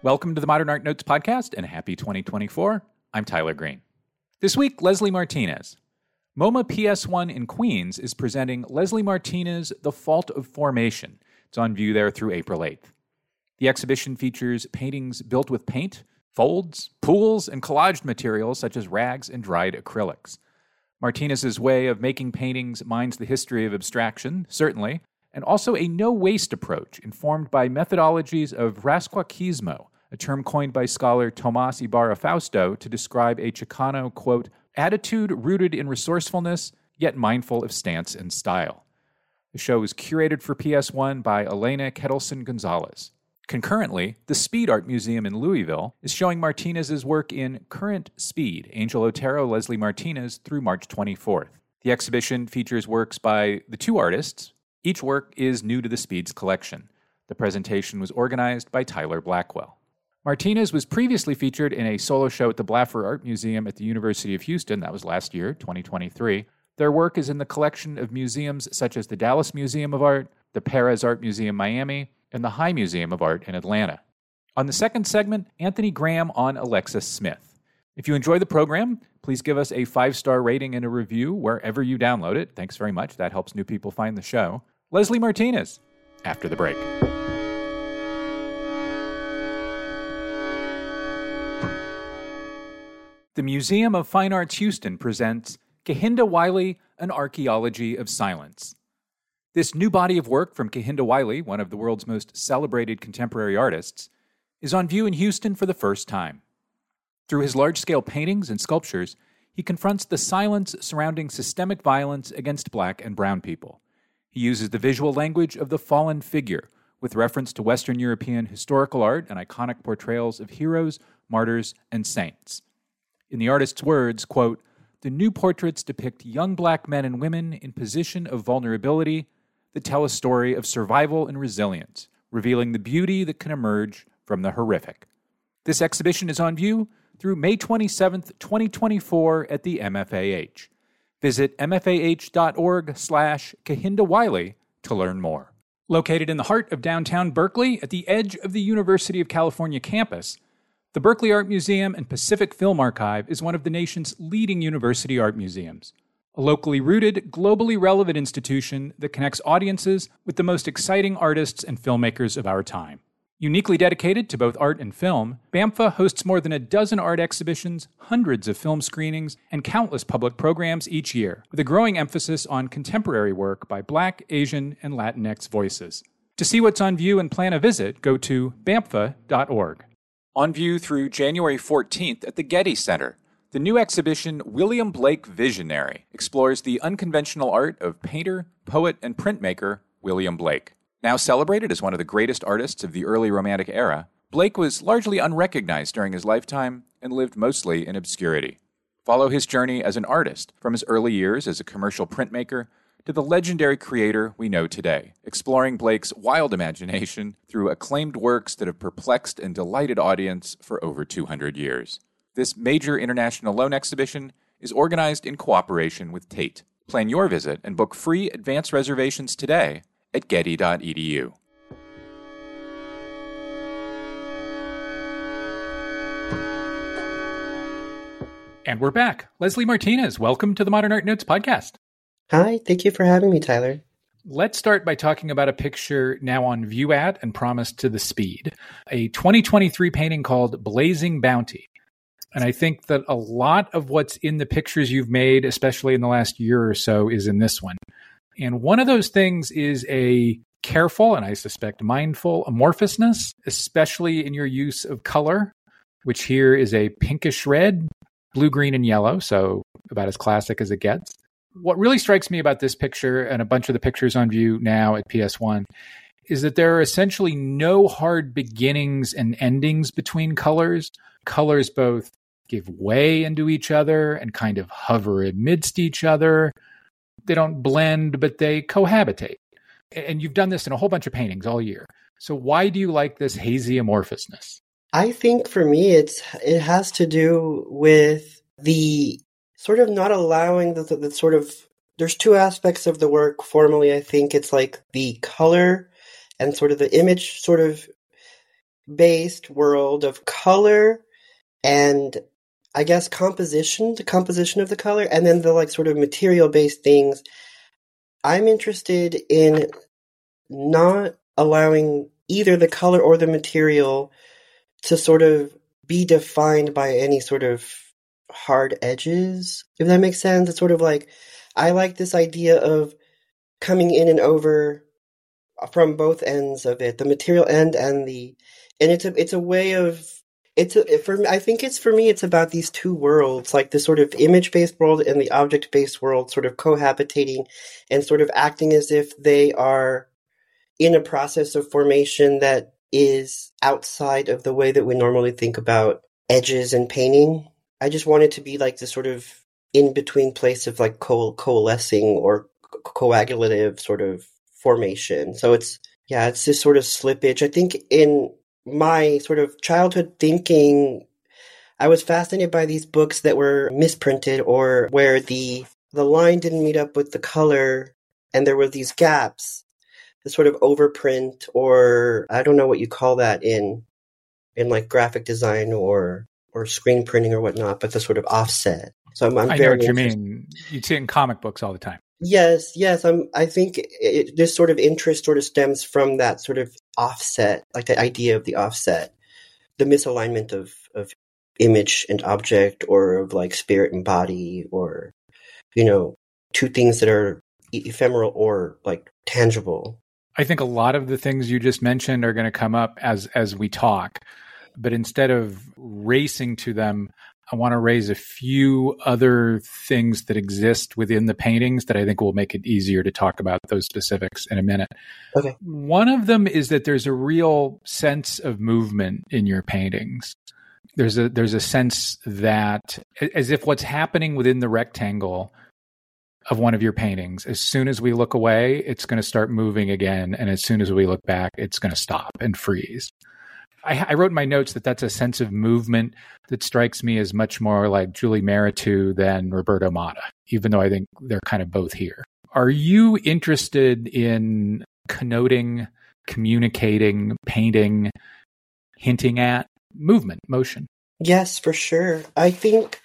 Welcome to the Modern Art Notes podcast and happy 2024. I'm Tyler Green. This week, Leslie Martinez. MoMA PS1 in Queens is presenting Leslie Martinez The Fault of Formation. It's on view there through April 8th. The exhibition features paintings built with paint, folds, pools, and collaged materials such as rags and dried acrylics. Martinez's way of making paintings mines the history of abstraction, certainly, and also a no waste approach informed by methodologies of Rasquachismo, a term coined by scholar Tomas Ybarra-Frausto to describe a Chicano, quote, attitude rooted in resourcefulness, yet mindful of stance and style. The show was curated for PS1 by Elena Ketelsen Gonzalez. Concurrently, the Speed Art Museum in Louisville is showing Martinez's work in Current Speed, Angel Otero, Leslie Martinez, through March 24th. The exhibition features works by the two artists, each work is new to the Speeds collection. The presentation was organized by Tyler Blackwell. Martinez was previously featured in a solo show at the Blaffer Art Museum at the University of Houston. That was last year, 2023. Their work is in the collection of museums such as the Dallas Museum of Art, the Perez Art Museum Miami, and the High Museum of Art in Atlanta. On the second segment, Anthony Graham on Alexis Smith. If you enjoy the program, please give us a five star rating and a review wherever you download it. Thanks very much. That helps new people find the show. Leslie Martinez, after the break. The Museum of Fine Arts Houston presents Kehinde Wiley, An Archaeology of Silence. This new body of work from Kehinde Wiley, one of the world's most celebrated contemporary artists, is on view in Houston for the first time. Through his large scale paintings and sculptures, he confronts the silence surrounding systemic violence against black and brown people. He uses the visual language of the fallen figure, with reference to Western European historical art and iconic portrayals of heroes, martyrs, and saints. In the artist's words, quote, the new portraits depict young black men and women in position of vulnerability that tell a story of survival and resilience, revealing the beauty that can emerge from the horrific. This exhibition is on view through May 27, 2024 at the MFAH. Visit mfah.org slash Kehinde Wiley to learn more. Located in the heart of downtown Berkeley at the edge of the University of California campus, the Berkeley Art Museum and Pacific Film Archive is one of the nation's leading university art museums. A locally rooted, globally relevant institution that connects audiences with the most exciting artists and filmmakers of our time. Uniquely dedicated to both art and film, BAMFA hosts more than a dozen art exhibitions, hundreds of film screenings, and countless public programs each year, with a growing emphasis on contemporary work by Black, Asian, and Latinx voices. To see what's on view and plan a visit, go to bamfa.org. On view through January 14th at the Getty Center, the new exhibition William Blake Visionary explores the unconventional art of painter, poet, and printmaker William Blake. Now celebrated as one of the greatest artists of the early Romantic era, Blake was largely unrecognized during his lifetime and lived mostly in obscurity. Follow his journey as an artist from his early years as a commercial printmaker to the legendary creator we know today, exploring Blake's wild imagination through acclaimed works that have perplexed and delighted audience for over 200 years. This major international loan exhibition is organized in cooperation with Tate. Plan your visit and book free advance reservations today at getty.edu. And we're back. Leslie Martinez, welcome to the Modern Art Notes podcast. Hi, thank you for having me, Tyler. Let's start by talking about a picture now on view at and promised to the speed, a 2023 painting called Blazing Bounty. And I think that a lot of what's in the pictures you've made, especially in the last year or so, is in this one. And one of those things is a careful and I suspect mindful amorphousness, especially in your use of color, which here is a pinkish red, blue, green, and yellow. So about as classic as it gets. What really strikes me about this picture and a bunch of the pictures on view now at PS1 is that there are essentially no hard beginnings and endings between colors. Colors both give way into each other and kind of hover amidst each other they don't blend, but they cohabitate. And you've done this in a whole bunch of paintings all year. So why do you like this hazy amorphousness? I think for me, it's it has to do with the sort of not allowing the, the, the sort of there's two aspects of the work. Formally, I think it's like the color and sort of the image sort of based world of color and I guess composition, the composition of the color, and then the like sort of material based things. I'm interested in not allowing either the color or the material to sort of be defined by any sort of hard edges, if that makes sense. It's sort of like I like this idea of coming in and over uh, from both ends of it, the material end and the and it's a it's a way of it's a, for me, I think it's for me it's about these two worlds, like the sort of image based world and the object based world, sort of cohabitating and sort of acting as if they are in a process of formation that is outside of the way that we normally think about edges and painting. I just want it to be like this sort of in between place of like co- coalescing or coagulative sort of formation. So it's yeah, it's this sort of slippage. I think in my sort of childhood thinking, I was fascinated by these books that were misprinted or where the the line didn't meet up with the color and there were these gaps, the sort of overprint or I don't know what you call that in in like graphic design or or screen printing or whatnot, but the sort of offset. So I'm, I'm i know what you mean. You see it in comic books all the time. Yes, yes. I'm. I think it, this sort of interest sort of stems from that sort of offset, like the idea of the offset, the misalignment of of image and object, or of like spirit and body, or you know, two things that are ephemeral or like tangible. I think a lot of the things you just mentioned are going to come up as as we talk, but instead of racing to them, I want to raise a few other things that exist within the paintings that I think will make it easier to talk about those specifics in a minute. Okay. One of them is that there's a real sense of movement in your paintings. There's a there's a sense that as if what's happening within the rectangle of one of your paintings, as soon as we look away, it's going to start moving again, and as soon as we look back, it's going to stop and freeze. I, I, wrote in my notes that that's a sense of movement that strikes me as much more like Julie Mehretu than Roberto Matta, even though I think they're kind of both here. Are you interested in connoting, communicating, painting, hinting at movement, motion? Yes, for sure. I think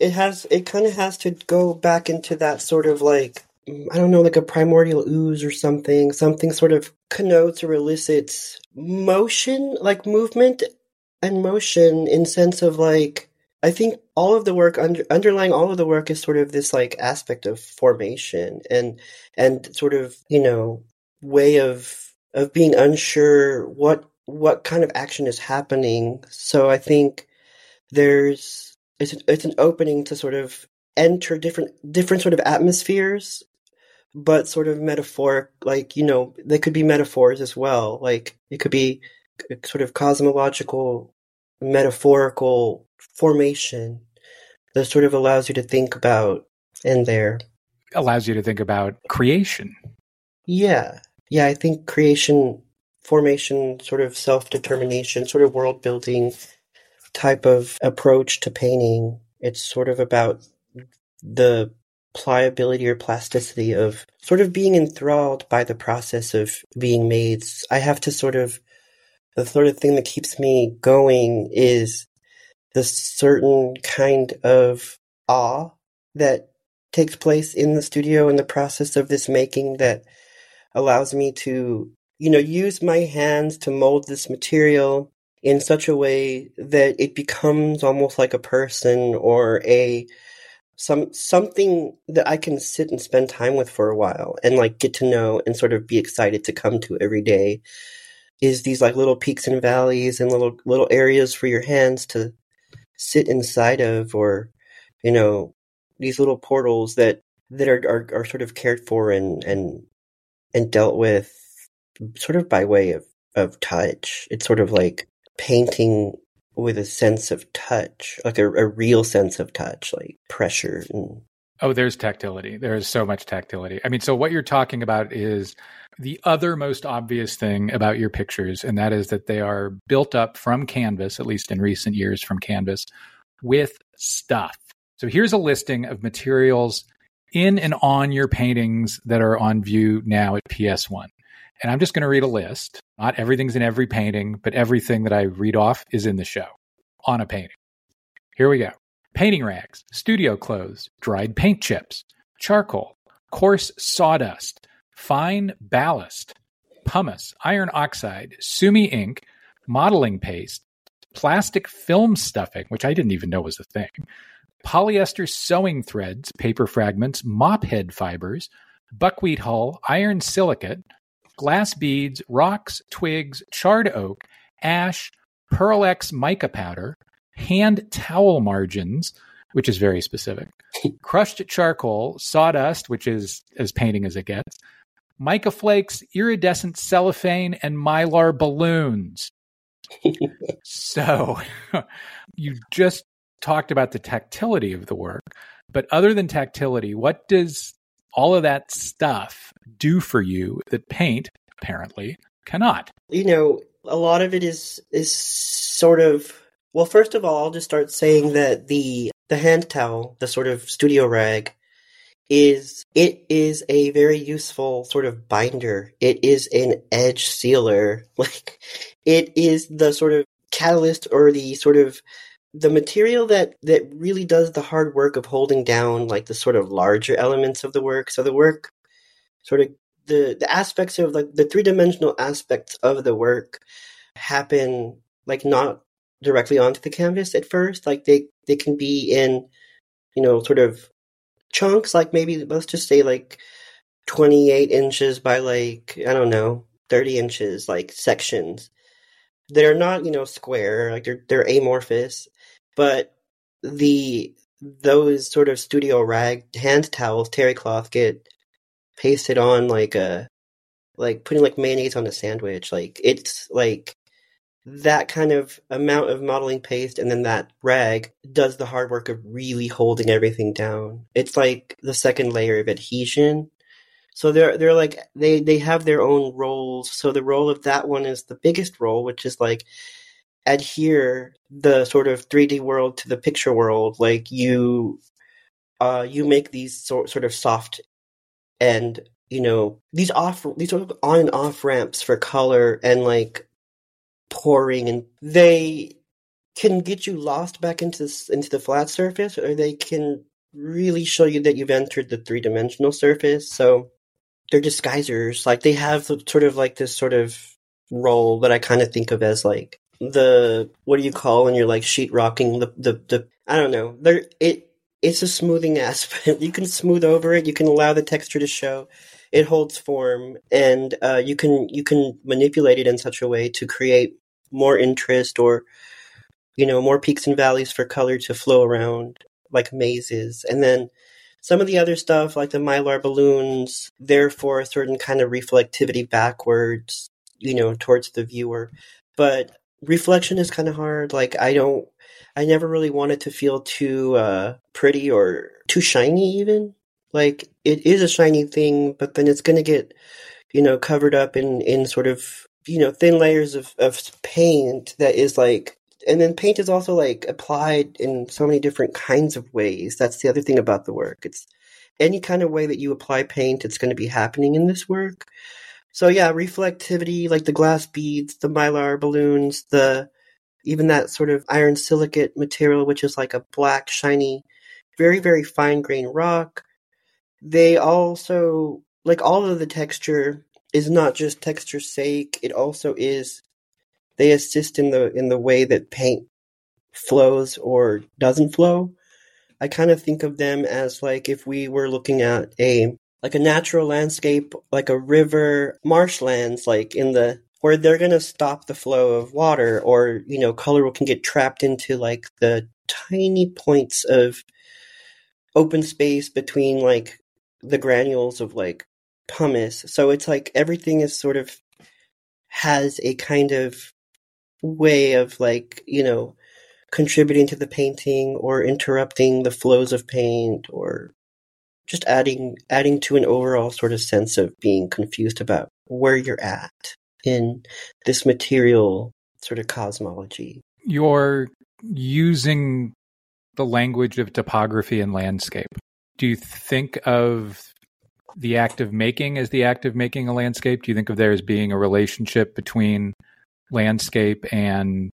it has, it kind of has to go back into that sort of like Mm, I don't know, like a primordial ooze or something. Something sort of connotes or elicits motion, like movement and motion in sense of like, I think all of the work under, underlying all of the work is sort of this like aspect of formation and, and sort of, you know, way of, of being unsure what, what kind of action is happening. So I think there's, it's, it's an opening to sort of enter different different sort of atmospheres but sort of metaphoric, like, you know, they could be metaphors as well. Like, it could be sort of cosmological, metaphorical formation that sort of allows you to think about in there. Allows you to think about creation. Yeah. Yeah, I think creation, formation, sort of self determination, sort of world building type of approach to painting. It's sort of about the pliability or plasticity of sort of being enthralled by the process of being made. I have to sort of, the sort of thing that keeps me going is the certain kind of awe that takes place in the studio in the process of this making that allows me to, you know, use my hands to mold this material in such a way that it becomes almost like a person or a some something that I can sit and spend time with for a while and like get to know and sort of be excited to come to every day is these like little peaks and valleys and little little areas for your hands to sit inside of or you know these little portals that that are are, are sort of cared for and and and dealt with sort of by way of of touch. It's sort of like painting with a sense of touch, like a, a real sense of touch, like pressure and Oh, there's tactility. There is so much tactility. I mean, so what you're talking about is the other most obvious thing about your pictures, and that is that they are built up from canvas, at least in recent years from canvas, with stuff. So here's a listing of materials in and on your paintings that are on view now at PS1. And I'm just going to read a list. Not everything's in every painting, but everything that I read off is in the show on a painting. Here we go painting rags, studio clothes, dried paint chips, charcoal, coarse sawdust, fine ballast, pumice, iron oxide, sumi ink, modeling paste, plastic film stuffing, which I didn't even know was a thing, polyester sewing threads, paper fragments, mop head fibers, buckwheat hull, iron silicate, glass beads, rocks, twigs, charred oak, ash, Pearl Ex mica powder, hand towel margins, which is very specific, crushed charcoal, sawdust, which is as painting as it gets, mica flakes, iridescent cellophane, and mylar balloons. so you just talked about the tactility of the work, but other than tactility, what does all of that stuff do for you that paint apparently cannot? You know, a lot of it is is sort of well, first of all, I'll just start saying that the the hand towel, the sort of studio rag, is it is a very useful sort of binder. It is an edge sealer. Like it is the sort of catalyst or the sort of the material that that really does the hard work of holding down like the sort of larger elements of the work. So the work sort of the the aspects of like the three dimensional aspects of the work happen like not directly onto the canvas at first. Like they they can be in you know sort of chunks. Like maybe let's just say like twenty eight inches by like I don't know thirty inches like sections that are not you know square like they're they're amorphous but the those sort of studio rag hand towels, terry cloth, get pasted on like a like putting like mayonnaise on a sandwich. Like it's like that kind of amount of modeling paste and then that rag does the hard work of really holding everything down. It's like the second layer of adhesion. So they're they're like they they have their own roles. So the role of that one is the biggest role, which is like adhere the sort of 3D world to the picture world. Like you, uh, you make these sort sort of soft and you know these off these sort of on and off ramps for color and like pouring, and they can get you lost back into into the flat surface, or they can really show you that you've entered the three dimensional surface. So they're disguisers. Like they have sort of like this sort of role that I kind of think of as like the what do you call when you're like sheetrocking the the the I don't know. There it it's a smoothing aspect. You can smooth over it. You can allow the texture to show. It holds form, and uh, you can you can manipulate it in such a way to create more interest or you know more peaks and valleys for color to flow around like mazes, and then some of the other stuff like the mylar balloons, therefore a certain kind of reflectivity backwards, you know, towards the viewer. But reflection is kind of hard. Like I don't, I never really wanted to feel too uh, pretty or too shiny. Even like it is a shiny thing, but then it's going to get, you know, covered up in in sort of you know thin layers of of paint that is like. And then paint is also like applied in so many different kinds of ways. That's the other thing about the work. It's any kind of way that you apply paint, it's going to be happening in this work. So yeah, reflectivity, like the glass beads, the mylar balloons, the even that sort of iron silicate material, which is like a black, shiny, very, very fine grain rock. They also like all of the texture is not just texture's sake, it also is they assist in the in the way that paint flows or doesn't flow. I kind of think of them as like if we were looking at a like a natural landscape, like a river, marshlands, like in the where they're going to stop the flow of water or you know color can get trapped into like the tiny points of open space between like the granules of like pumice. So it's like everything is sort of has a kind of way of like you know contributing to the painting or interrupting the flows of paint or just adding adding to an overall sort of sense of being confused about where you're at in this material sort of cosmology. You're using the language of topography and landscape. Do you think of the act of making as the act of making a landscape? Do you think of there as being a relationship between landscape and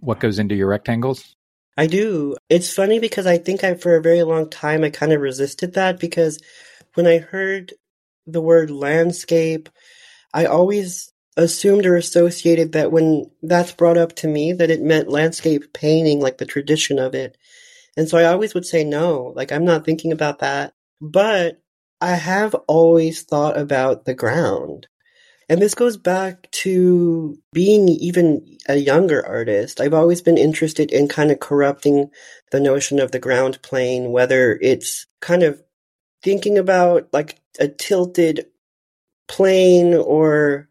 what goes into your rectangles? I do. It's funny because I think I, for a very long time, I kind of resisted that because when I heard the word landscape, I always assumed or associated that when that's brought up to me, that it meant landscape painting, like the tradition of it. And so I always would say no, like I'm not thinking about that. But I have always thought about the ground. And this goes back to being even a younger artist. I've always been interested in kind of corrupting the notion of the ground plane, whether it's kind of thinking about like a tilted plane or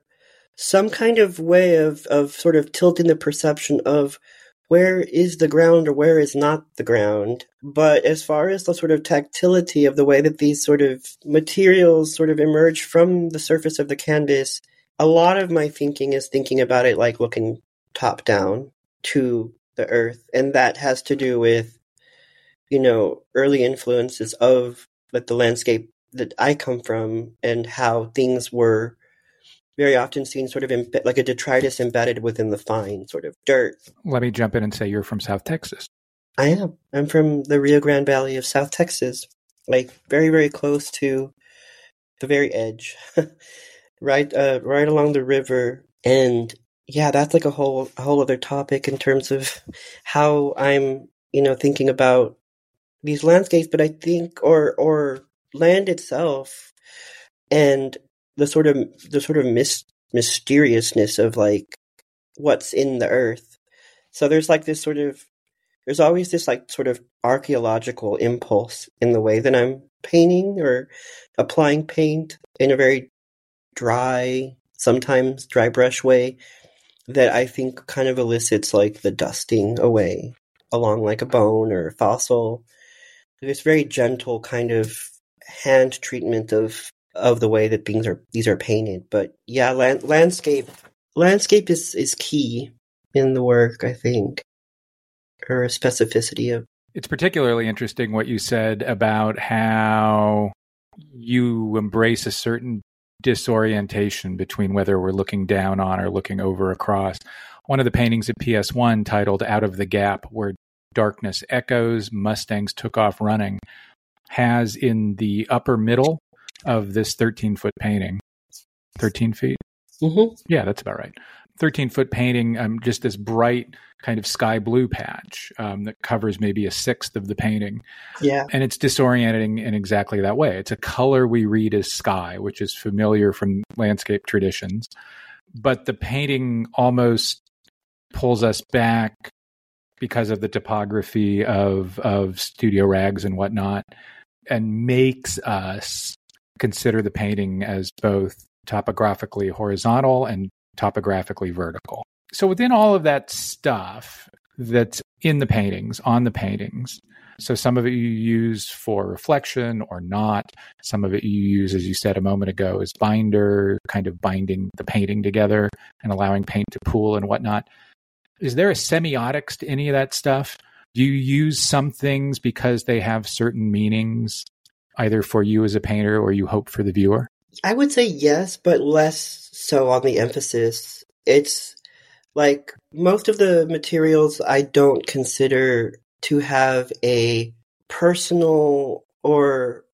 some kind of way of, of sort of tilting the perception of where is the ground or where is not the ground. But as far as the sort of tactility of the way that these sort of materials sort of emerge from the surface of the canvas, a lot of my thinking is thinking about it like looking top down to the earth. And that has to do with, you know, early influences of like the landscape that I come from and how things were very often seen sort of imbe- like a detritus embedded within the fine sort of dirt. Let me jump in and say you're from South Texas. I am. I'm from the Rio Grande Valley of South Texas, like very, very close to the very edge, right, uh, right along the river. And yeah, that's like a whole, a whole other topic in terms of how I'm, you know, thinking about these landscapes. But I think, or or land itself, and the sort of the sort of mis- mysteriousness of like what's in the earth. So there's like this sort of there's always this like sort of archaeological impulse in the way that I'm painting or applying paint in a very dry, sometimes dry brush way that I think kind of elicits like the dusting away along like a bone or a fossil. This very gentle kind of hand treatment of of the way that things are these are painted. But yeah, land, landscape landscape is is key in the work, I think, or a specificity of. It's particularly interesting what you said about how you embrace a certain disorientation between whether we're looking down on or looking over across. One of the paintings at PS1 titled Out of the Gap, where darkness echoes, Mustangs took off running, has in the upper middle of this 13 foot painting. 13 feet? Mm-hmm. Yeah, that's about right. 13 foot painting, um, just this bright kind of sky blue patch um, that covers maybe a sixth of the painting. Yeah. And it's disorienting in exactly that way. It's a color we read as sky, which is familiar from landscape traditions. But the painting almost pulls us back because of the topography of, of studio rags and whatnot and makes us consider the painting as both topographically horizontal and topographically vertical. So within all of that stuff that's in the paintings, on the paintings, so some of it you use for reflection or not. Some of it you use, as you said a moment ago, as binder, kind of binding the painting together and allowing paint to pool and whatnot. Is there a semiotics to any of that stuff? Do you use some things because they have certain meanings either for you as a painter or you hope for the viewer? I would say yes, but less so on the emphasis. It's like most of the materials I don't consider to have a personal or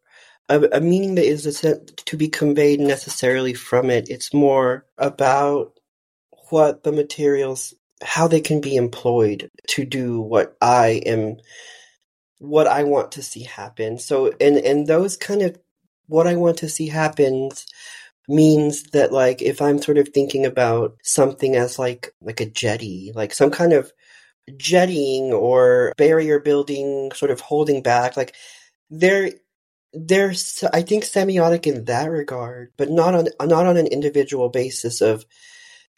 a, a meaning that is to be conveyed necessarily from it. It's more about what the materials, how they can be employed to do what I am what I want to see happen. So and and those kind of what I want to see happens means that like if I'm sort of thinking about something as like like a jetty, like some kind of jettying or barrier building sort of holding back, like there there's I think semiotic in that regard, but not on not on an individual basis of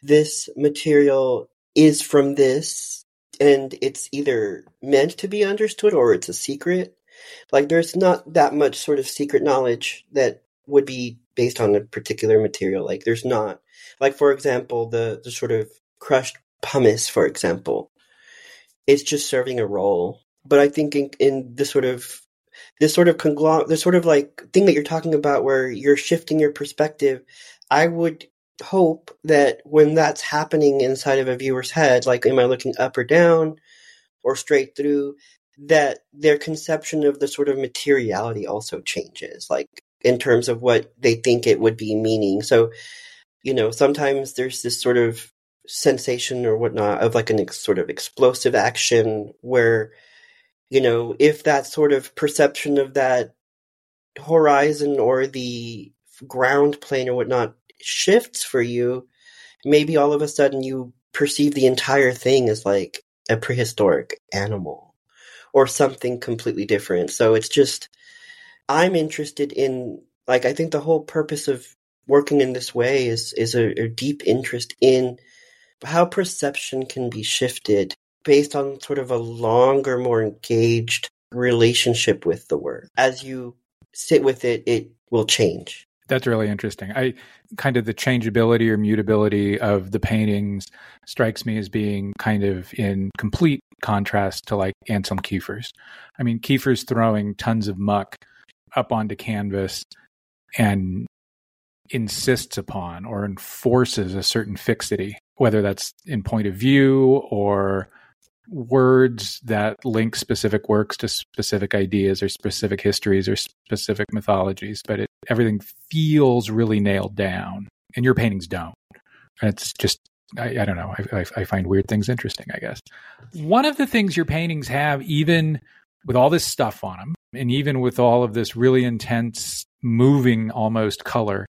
this material is from this and it's either meant to be understood or it's a secret. Like there's not that much sort of secret knowledge that would be based on a particular material. Like there's not like for example the the sort of crushed pumice, for example. It's just serving a role. But I think in, in the sort of this sort of conglomerate, this sort of like thing that you're talking about where you're shifting your perspective. I would hope that when that's happening inside of a viewer's head, like, am I looking up or down or straight through? That their conception of the sort of materiality also changes, like in terms of what they think it would be meaning. So, you know, sometimes there's this sort of sensation or whatnot of like an ex- sort of explosive action where you know if that sort of perception of that horizon or the ground plane or whatnot shifts for you maybe all of a sudden you perceive the entire thing as like a prehistoric animal or something completely different so it's just i'm interested in like i think the whole purpose of working in this way is is a, a deep interest in how perception can be shifted based on sort of a longer, more engaged relationship with the word. As you sit with it, it will change. That's really interesting. I kind of the changeability or mutability of the paintings strikes me as being kind of in complete contrast to like Anselm Kiefer's. I mean, Kiefer's throwing tons of muck up onto canvas and insists upon or enforces a certain fixity whether that's in point of view or words that link specific works to specific ideas or specific histories or specific mythologies, but it, everything feels really nailed down, and your paintings don't. It's just I, I don't know. I, I, I find weird things interesting. I guess one of the things your paintings have, even with all this stuff on them, and even with all of this really intense, moving almost color,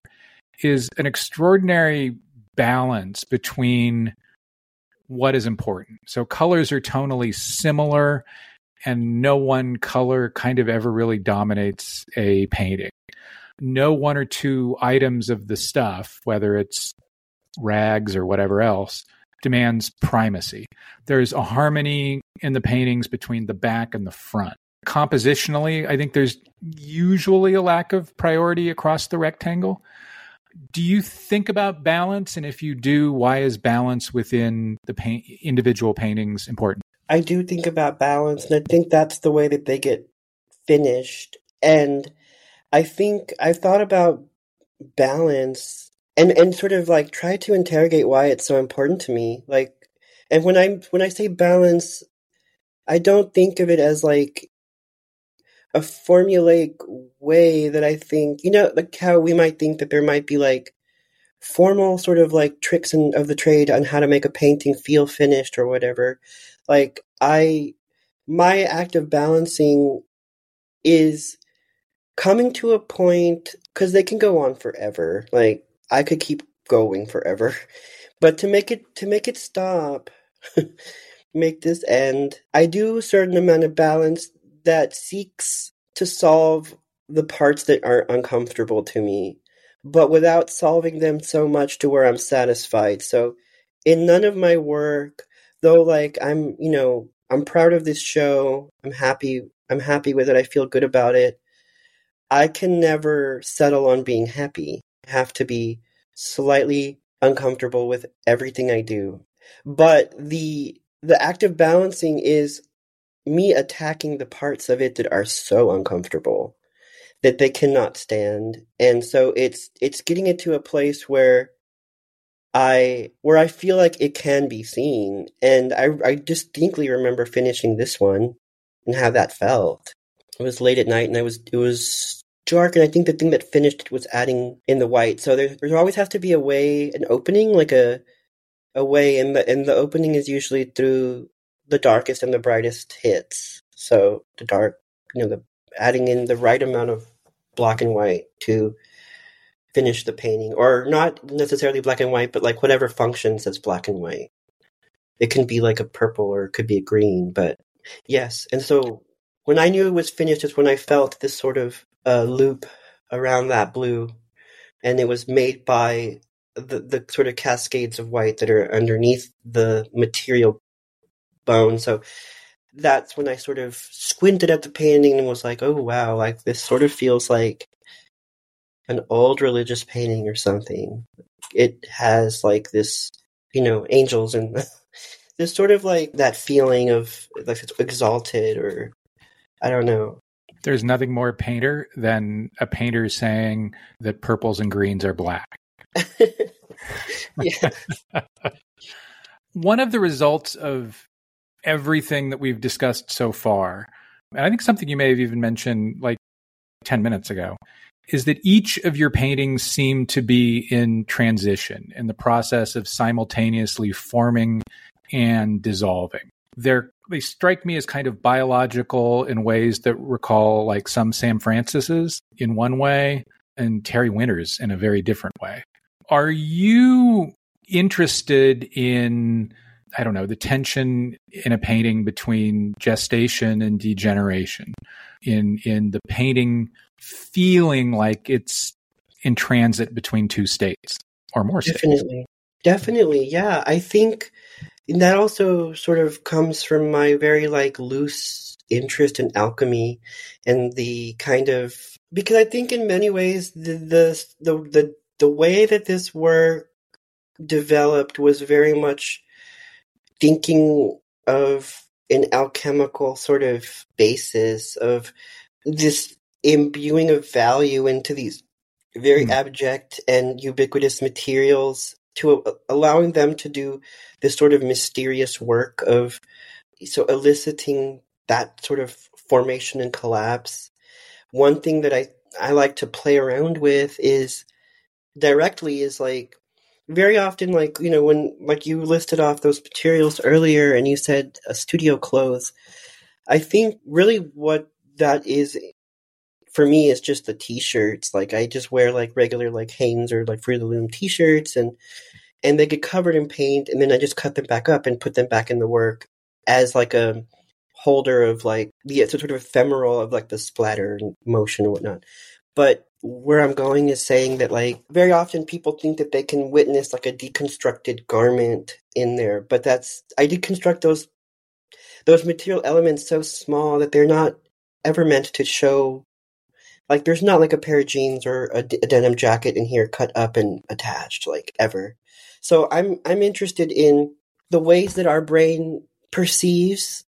is an extraordinary balance between what is important. So colors are tonally similar, and no one color kind of ever really dominates a painting. No one or two items of the stuff, whether it's rags or whatever else, demands primacy. There's a harmony in the paintings between the back and the front. Compositionally, I think there's usually a lack of priority across the rectangle do you think about balance and if you do why is balance within the paint, individual paintings important i do think about balance and i think that's the way that they get finished and i think i've thought about balance and and sort of like try to interrogate why it's so important to me like and when i when i say balance i don't think of it as like a formulaic way that I think, you know, like how we might think that there might be like formal sort of like tricks in, of the trade on how to make a painting feel finished or whatever. Like I, my act of balancing is coming to a point because they can go on forever. Like I could keep going forever, but to make it to make it stop, make this end, I do a certain amount of balance that seeks to solve the parts that are uncomfortable to me, but without solving them so much to where I'm satisfied. So in none of my work, though like I'm, you know, I'm proud of this show. I'm happy I'm happy with it. I feel good about it. I can never settle on being happy. I have to be slightly uncomfortable with everything I do. But the the act of balancing is me attacking the parts of it that are so uncomfortable that they cannot stand and so it's it's getting it to a place where i where i feel like it can be seen and i i distinctly remember finishing this one and how that felt it was late at night and i was it was dark and i think the thing that finished it was adding in the white so there, there always has to be a way an opening like a a way and the and the opening is usually through the darkest and the brightest hits. So the dark, you know, the adding in the right amount of black and white to finish the painting, or not necessarily black and white, but like whatever functions as black and white. It can be like a purple or it could be a green, but yes. And so when I knew it was finished is when I felt this sort of uh, loop around that blue, and it was made by the the sort of cascades of white that are underneath the material bone. So that's when I sort of squinted at the painting and was like, oh wow, like this sort of feels like an old religious painting or something. It has like this, you know, angels and this sort of like that feeling of like it's exalted or I don't know. There's nothing more painter than a painter saying that purples and greens are black. One of the results of everything that we've discussed so far, and I think something you may have even mentioned like 10 minutes ago, is that each of your paintings seem to be in transition in the process of simultaneously forming and dissolving. They're, they strike me as kind of biological in ways that recall like some Sam Francis's in one way and Terry Winters in a very different way. Are you interested in I don't know, the tension in a painting between gestation and degeneration, in in the painting feeling like it's in transit between two states or more Definitely. states. Definitely. Yeah. I think that also sort of comes from my very like loose interest in alchemy and the kind of because I think in many ways the the the the, the way that this work developed was very much thinking of an alchemical sort of basis of this imbuing of value into these very mm. abject and ubiquitous materials to uh, allowing them to do this sort of mysterious work of so eliciting that sort of formation and collapse. One thing that i i like to play around with is directly is like very often like you know when like you listed off those materials earlier and you said a studio clothes i think really what that is for me it's just the t-shirts. Like i just wear like regular like hanes or like free the Loom t-shirts and and they get covered in paint and then i just cut them back up and put them back in the work as like a holder of like the yeah, sort of ephemeral of like the splatter and motion and whatnot. But where I'm going is saying that like very often people think that they can witness like a deconstructed garment in there, but that's I deconstruct those those material elements so small that they're not ever meant to show like there's not like a pair of jeans or a, a denim jacket in here cut up and attached like ever. So I'm I'm interested in the ways that our brain perceives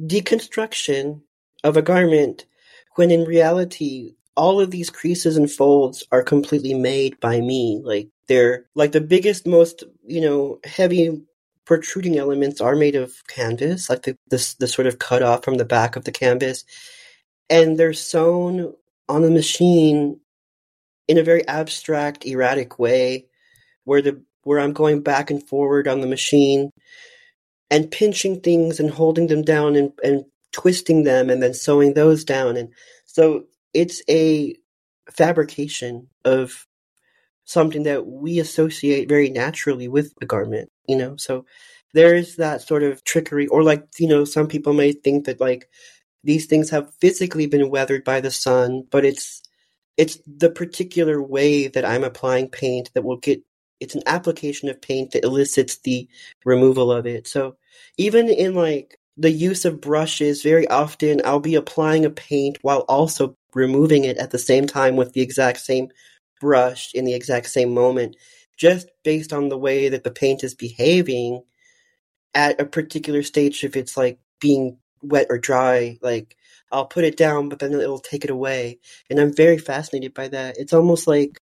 deconstruction of a garment when in reality all of these creases and folds are completely made by me. Like they're like the biggest, most you know heavy protruding elements are made of canvas, like the the, the sort of cut off from the back of the canvas, and they're sewn on the machine in a very abstract, erratic way, where the where I'm going back and forward on the machine and pinching things and holding them down and, and twisting them and then sewing those down and so it's a fabrication of something that we associate very naturally with the garment, you know? So there is that sort of trickery, or like, you know, some people may think that like these things have physically been weathered by the sun, but it's it's the particular way that I'm applying paint that will get it's an application of paint that elicits the removal of it. So even in like the use of brushes, very often I'll be applying a paint while also removing it at the same time with the exact same brush in the exact same moment, just based on the way that the paint is behaving at a particular stage, if it's like being wet or dry, like I'll put it down, but then it'll take it away. And I'm very fascinated by that. It's almost like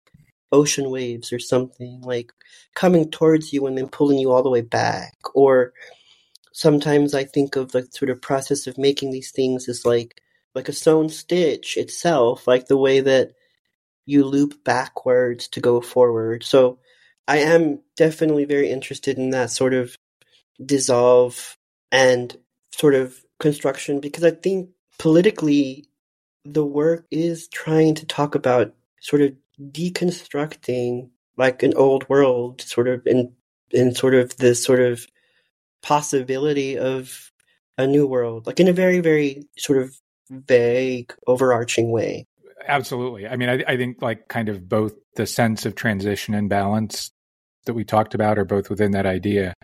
ocean waves or something, like coming towards you and then pulling you all the way back. Or sometimes I think of the sort of process of making these things as like like a sewn stitch itself, like the way that you loop backwards to go forward. So I am definitely very interested in that sort of dissolve and sort of construction because I think politically the work is trying to talk about sort of deconstructing like an old world sort of in in sort of this sort of possibility of a new world like in a very very sort of vague, overarching way. Absolutely. I mean, I, I think like kind of both the sense of transition and balance that we talked about are both within that idea.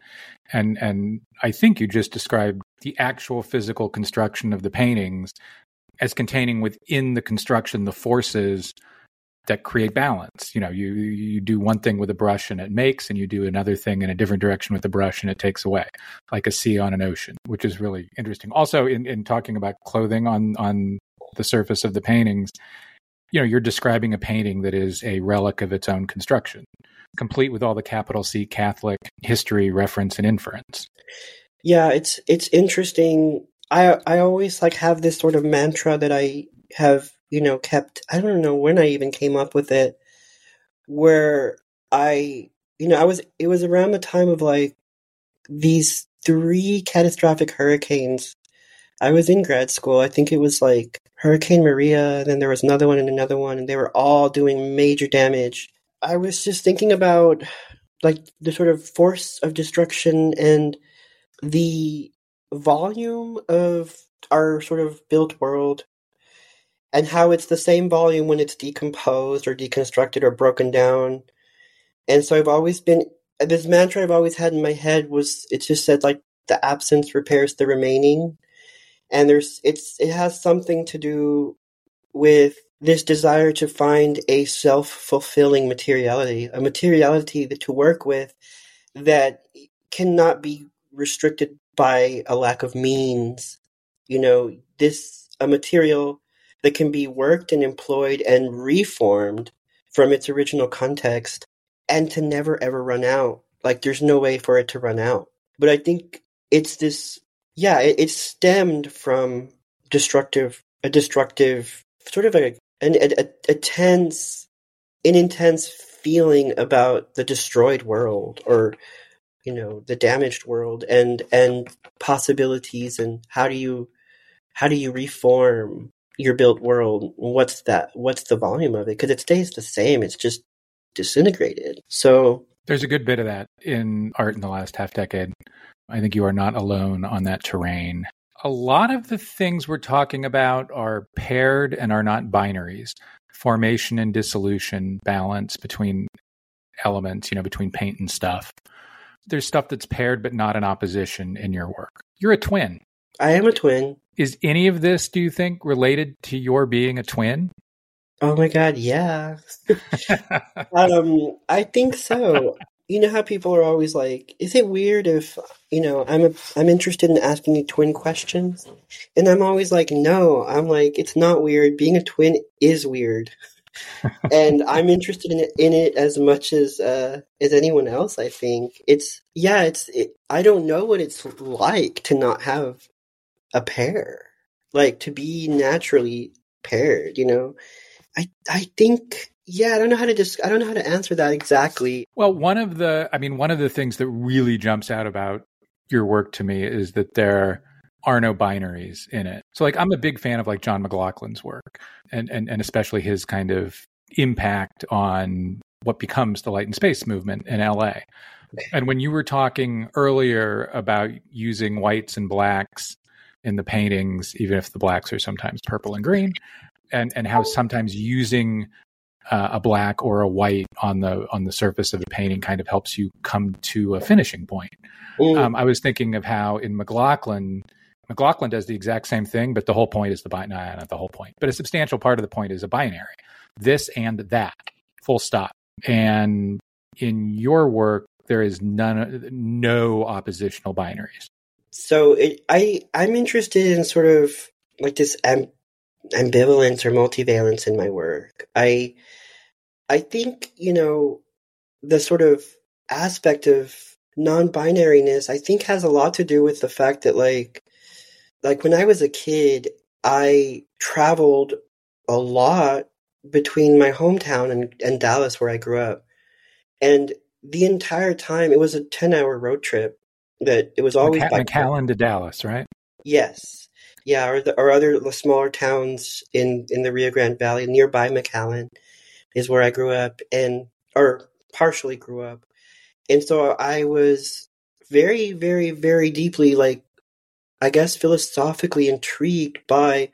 And and I think you just described the actual physical construction of the paintings as containing within the construction the forces that create balance. You know, you you do one thing with a brush and it makes, and you do another thing in a different direction with the brush and it takes away, like a sea on an ocean, which is really interesting. Also, in, in talking about clothing on on the surface of the paintings, you know, you're describing a painting that is a relic of its own construction, complete with all the capital C Catholic history, reference, and inference. Yeah, it's it's interesting. I I always like have this sort of mantra that I have, you know, kept I don't know when I even came up with it where I you know, I was it was around the time of like these three catastrophic hurricanes. I was in grad school. I think it was like Hurricane Maria, then there was another one and another one, and they were all doing major damage. I was just thinking about like the sort of force of destruction and the volume of our sort of built world and how it's the same volume when it's decomposed or deconstructed or broken down. And so I've always been this mantra I've always had in my head was it just said like the absence repairs the remaining. And there's it's it has something to do with this desire to find a self-fulfilling materiality, a materiality to work with that cannot be restricted by a lack of means. You know, this a material that can be worked and employed and reformed from its original context and to never ever run out. Like there's no way for it to run out. But I think it's this yeah, it, it stemmed from destructive a destructive sort of a an a, a tense an intense feeling about the destroyed world or you know the damaged world and and possibilities and how do you how do you reform your built world? What's that what's the volume of it? Because it stays the same it's just disintegrated. So there's a good bit of that in art in the last half decade i think you are not alone on that terrain a lot of the things we're talking about are paired and are not binaries formation and dissolution balance between elements you know between paint and stuff there's stuff that's paired but not in opposition in your work you're a twin i am a twin is any of this, do you think, related to your being a twin? Oh my god, yeah. um, I think so. You know how people are always like, "Is it weird if you know I'm a I'm interested in asking you twin questions?" And I'm always like, "No." I'm like, "It's not weird. Being a twin is weird." and I'm interested in it, in it as much as uh, as anyone else. I think it's yeah. It's it, I don't know what it's like to not have a pair, like to be naturally paired. You know, I I think yeah, I don't know how to just I don't know how to answer that exactly. Well, one of the I mean, one of the things that really jumps out about your work to me is that there are no binaries in it. So like I'm a big fan of like John McLaughlin's work and and, and especially his kind of impact on what becomes the light and space movement in LA. And when you were talking earlier about using whites and blacks in the paintings, even if the blacks are sometimes purple and green, and and how sometimes using uh, a black or a white on the on the surface of the painting kind of helps you come to a finishing point. Mm. Um, I was thinking of how in McLaughlin, McLaughlin does the exact same thing, but the whole point is the binary, not the whole point, but a substantial part of the point is a binary, this and that, full stop. And in your work, there is none, no oppositional binaries so it, I I'm interested in sort of like this amb- ambivalence or multivalence in my work. I I think you know the sort of aspect of non-binariness I think has a lot to do with the fact that like like when I was a kid I traveled a lot between my hometown and, and Dallas where I grew up. And the entire time it was a 10 hour road trip that it was always McC- McAllen to Dallas, right? Yes, yeah, or the, or other smaller towns in in the Rio Grande Valley nearby McAllen is where I grew up and or partially grew up, and so I was very, very, very deeply like I guess philosophically intrigued by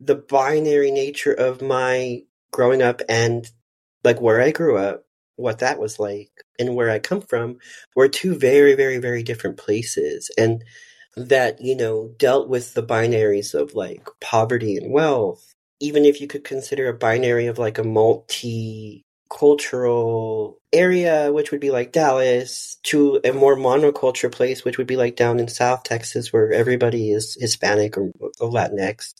the binary nature of my growing up and like where I grew up what that was like and where I come from were two very, very, very different places. And that, you know, dealt with the binaries of like poverty and wealth. Even if you could consider a binary of like a multicultural area, which would be like Dallas, to a more monoculture place, which would be like down in South Texas, where everybody is Hispanic or Latinx.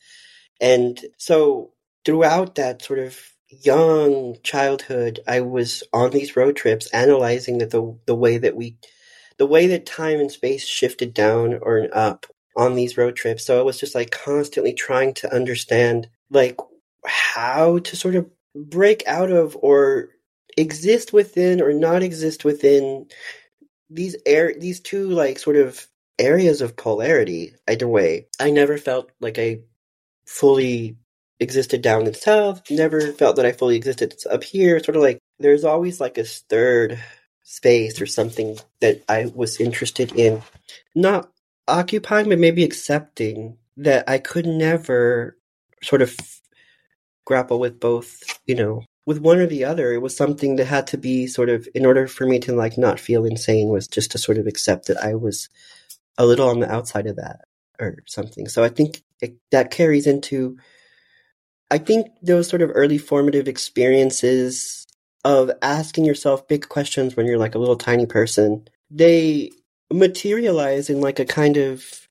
And so throughout that sort of young childhood, I was on these road trips analyzing that the the way that we the way that time and space shifted down or up on these road trips. So I was just like constantly trying to understand like how to sort of break out of or exist within or not exist within these air these two like sort of areas of polarity either way i never felt like i fully existed down in the south never felt that i fully existed up here sort of like there's always like a third space or something that i was interested in not occupying but maybe accepting that i could never sort of grapple with both you know with one or the other. It was something that had to be sort of in order for me to like not feel insane was just to sort of accept that I was a little on the outside of that or something. So I think it, that carries into I think those sort of early formative experiences of asking yourself big questions when you're like a little tiny person, they materialize in like a kind of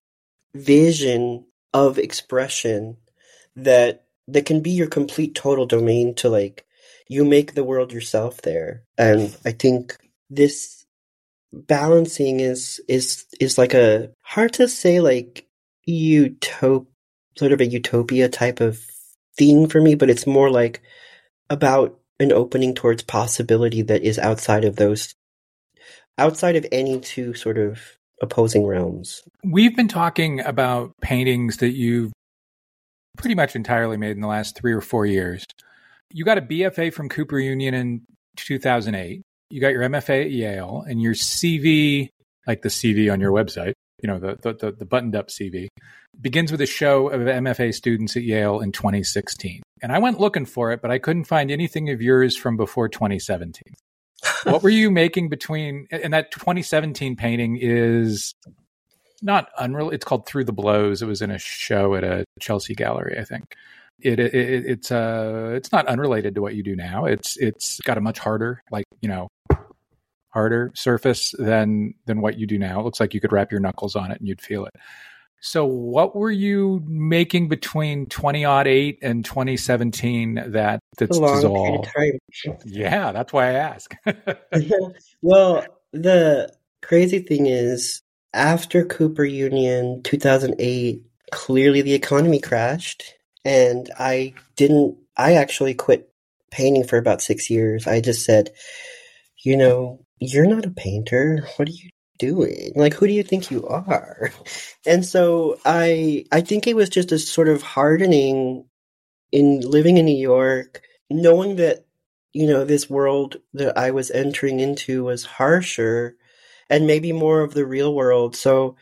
vision of expression that that can be your complete total domain to like you make the world yourself there. And I think this balancing is is is like a hard to say like utop sort of a utopia type of thing for me, but it's more like about an opening towards possibility that is outside of those outside of any two sort of opposing realms. We've been talking about paintings that you've pretty much entirely made in the last three or four years. You got a BFA from Cooper Union in 2008. You got your MFA at Yale, and your CV, like the CV on your website, you know, the, the, the buttoned up CV, begins with a show of MFA students at Yale in 2016. And I went looking for it, but I couldn't find anything of yours from before 2017. what were you making between, and that 2017 painting is not unreal. It's called Through the Blows. It was in a show at a Chelsea gallery, I think it, it, it's uh it's not unrelated to what you do now. It's it's got a much harder like you know harder surface than than what you do now. It looks like you could wrap your knuckles on it and you'd feel it. So what were you making between twenty odd eight and twenty seventeen that that's dissolved? Yeah, that's why I ask. well, the crazy thing is after Cooper Union 2008, clearly the economy crashed and I didn't. I actually quit painting for about six years. I just said, you know, you're not a painter. What are you doing? Like, who do you think you are? And so I, I think it was just a sort of hardening in living in New York, knowing that, you know, this world that I was entering into was harsher and maybe more of the real world. So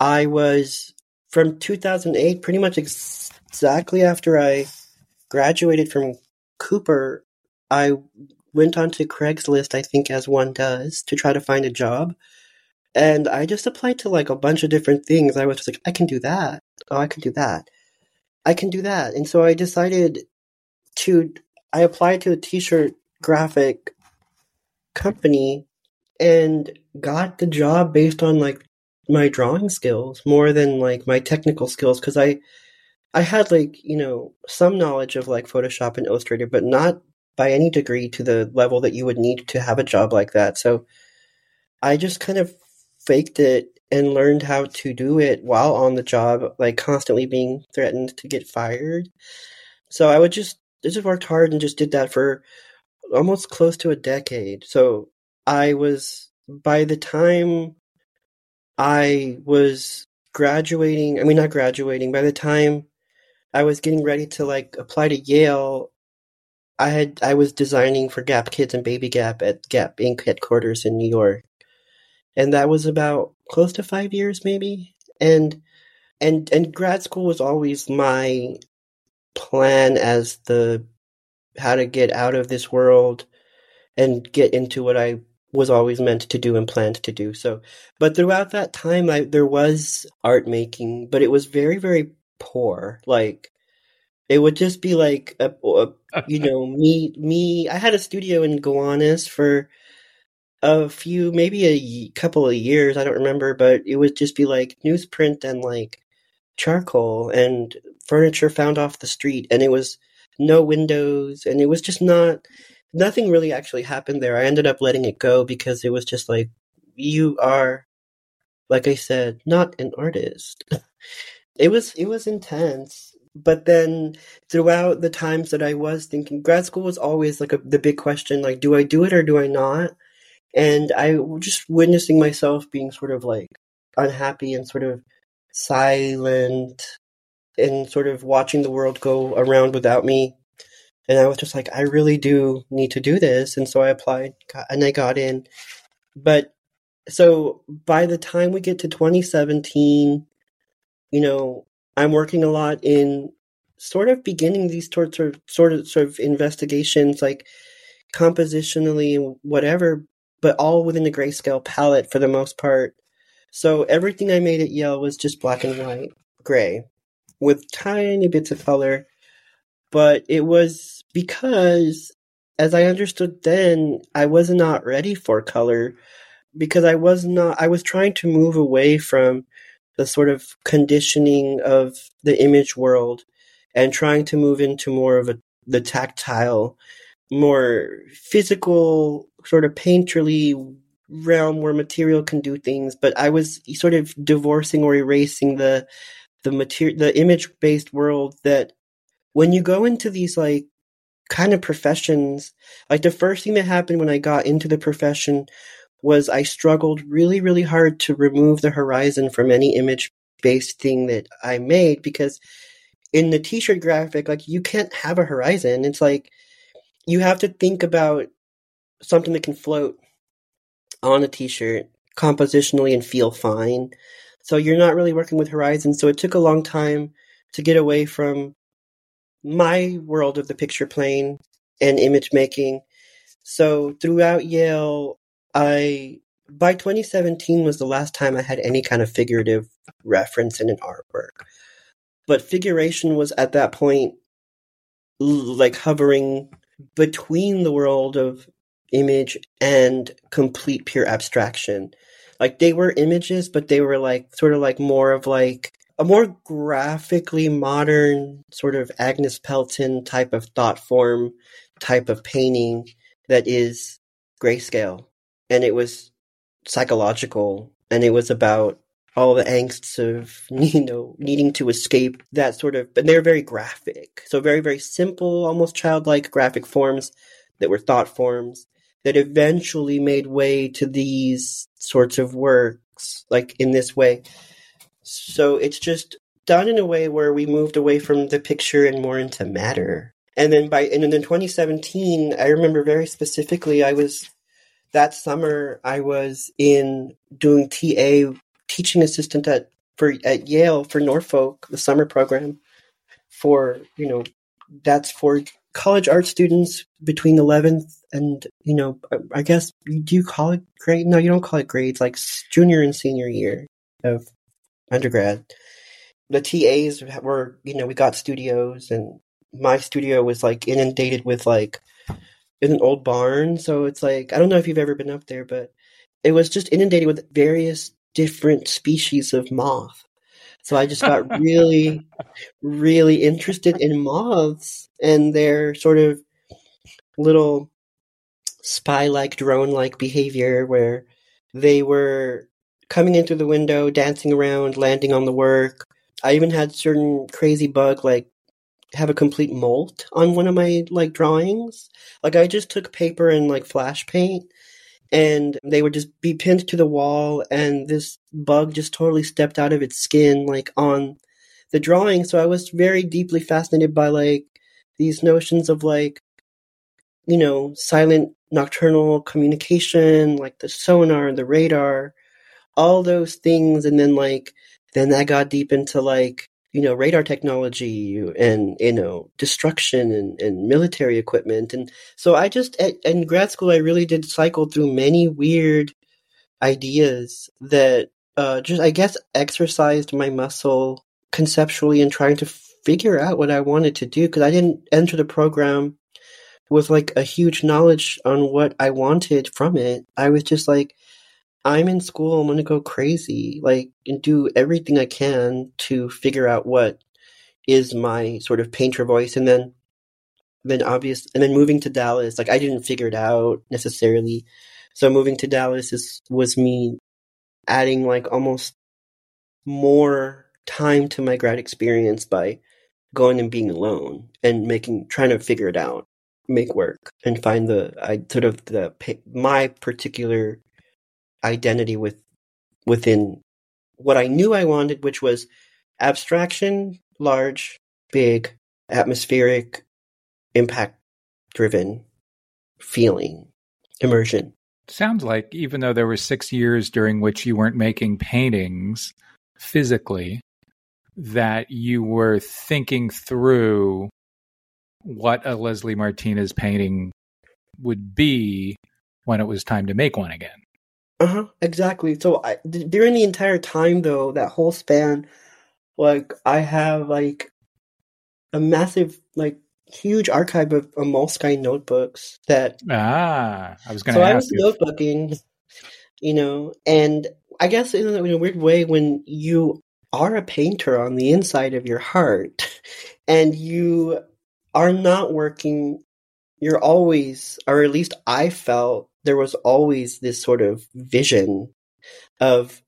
I was from 2008 pretty much ex- exactly after I graduated from Cooper, I went onto Craigslist, I think, as one does, to try to find a job. And I just applied to like a bunch of different things. I was just like, I can do that. Oh, I can do that. I can do that. And so I decided to, I applied to a t shirt graphic company and got the job based on like my drawing skills more than like my technical skills because I I had like, you know, some knowledge of like Photoshop and Illustrator, but not by any degree to the level that you would need to have a job like that. So I just kind of faked it and learned how to do it while on the job, like constantly being threatened to get fired. So I would just I just worked hard and just did that for almost close to a decade. So I was by the time I was graduating, I mean not graduating, by the time I was getting ready to like apply to Yale. I had I was designing for Gap Kids and Baby Gap at Gap Inc. headquarters in New York, and that was about close to five years, maybe. And and and grad school was always my plan as the how to get out of this world and get into what I was always meant to do and planned to do. So, but throughout that time, I there was art making, but it was very very poor. Like it would just be like a, a, you know me me. I had a studio in Gowanus for a few, maybe a couple of years. I don't remember, but it would just be like newsprint and like charcoal and furniture found off the street and it was no windows and it was just not nothing really actually happened there. I ended up letting it go because it was just like you are like I said, not an artist. it was it was intense. But then throughout the times that I was thinking grad school was always like a, the big question like do I do it or do I not? And I just witnessing myself being sort of like unhappy and sort of silent and sort of watching the world go around without me. And I was just like, I really do need to do this. And so I applied and I got in. But so by the time we get to 2017, you know, I'm working a lot in sort of beginning these sorts of sort of sort of investigations, like compositionally whatever, but all within the grayscale palette for the most part. So everything I made at Yale was just black and white, gray with tiny bits of color. But it was because, as I understood then, I was not ready for color because I was not, I was trying to move away from the sort of conditioning of the image world and trying to move into more of a, the tactile, more physical, sort of painterly realm where material can do things. But I was sort of divorcing or erasing the the material, the image based world that when you go into these like kind of professions, like the first thing that happened when I got into the profession was I struggled really, really hard to remove the horizon from any image based thing that I made because in the t shirt graphic, like you can't have a horizon. It's like you have to think about something that can float on a t shirt compositionally and feel fine. So you're not really working with Horizon. So it took a long time to get away from my world of the picture plane and image making. So throughout Yale, I by 2017 was the last time I had any kind of figurative reference in an artwork. But figuration was at that point like hovering between the world of image and complete pure abstraction like they were images, but they were like sort of like more of like a more graphically modern sort of Agnes Pelton type of thought form type of painting that is grayscale. And it was psychological and it was about all the angsts of you know needing to escape that sort of and they're very graphic so very very simple almost childlike graphic forms that were thought forms that eventually made way to these sorts of works, like in this way. So it's just done in a way where we moved away from the picture and more into matter. And then by and then in 2017, I remember very specifically, I was that summer I was in doing TA teaching assistant at for at Yale for Norfolk, the summer program for you know that's for college art students between 11th and you know i guess you do you call it grade? No you don't call it grades like junior and senior year of undergrad. The tas were you know we got studios and my studio was like inundated with like in an old barn so it's like i don't know if you've ever been up there but it was just inundated with various different species of moth so I just got really, really interested in moths and their sort of little spy like, drone like behavior where they were coming in through the window, dancing around, landing on the work. I even had certain crazy bug like have a complete molt on one of my like drawings. Like I just took paper and like flash paint and they would just be pinned to the wall and this bug just totally stepped out of its skin like on the drawing so i was very deeply fascinated by like these notions of like you know silent nocturnal communication like the sonar and the radar all those things and then like then i got deep into like you know radar technology and you know destruction and, and military equipment. And so i just at, in grad school i really did cycle through many weird ideas that uh, just i guess exercised my muscle conceptually in trying to figure out what i wanted to do because i didn't enter the program with like a huge knowledge on what i wanted from it. I was just like I'm in school, I'm going to go crazy, like, and do everything I can to figure out what is my sort of painter voice. And then, then obvious, and then moving to Dallas, like, I didn't figure it out necessarily. So moving to Dallas is, was me adding like almost more time to my grad experience by going and being alone and making, trying to figure it out, make work and find the, I sort of the, my particular identity with within what I knew I wanted, which was abstraction, large, big, atmospheric, impact driven feeling, immersion. Sounds like even though there were six years during which you weren't making paintings physically, that you were thinking through what a Leslie Martinez painting would be when it was time to make one again. Uh huh. Exactly. So I, d- during the entire time, though, that whole span, like I have like a massive, like huge archive of, Moleskine notebooks that. Ah, I was going to. So I was notebooking, you know, and I guess in a, in a weird way, when you are a painter on the inside of your heart, and you are not working, you're always, or at least I felt there was always this sort of vision of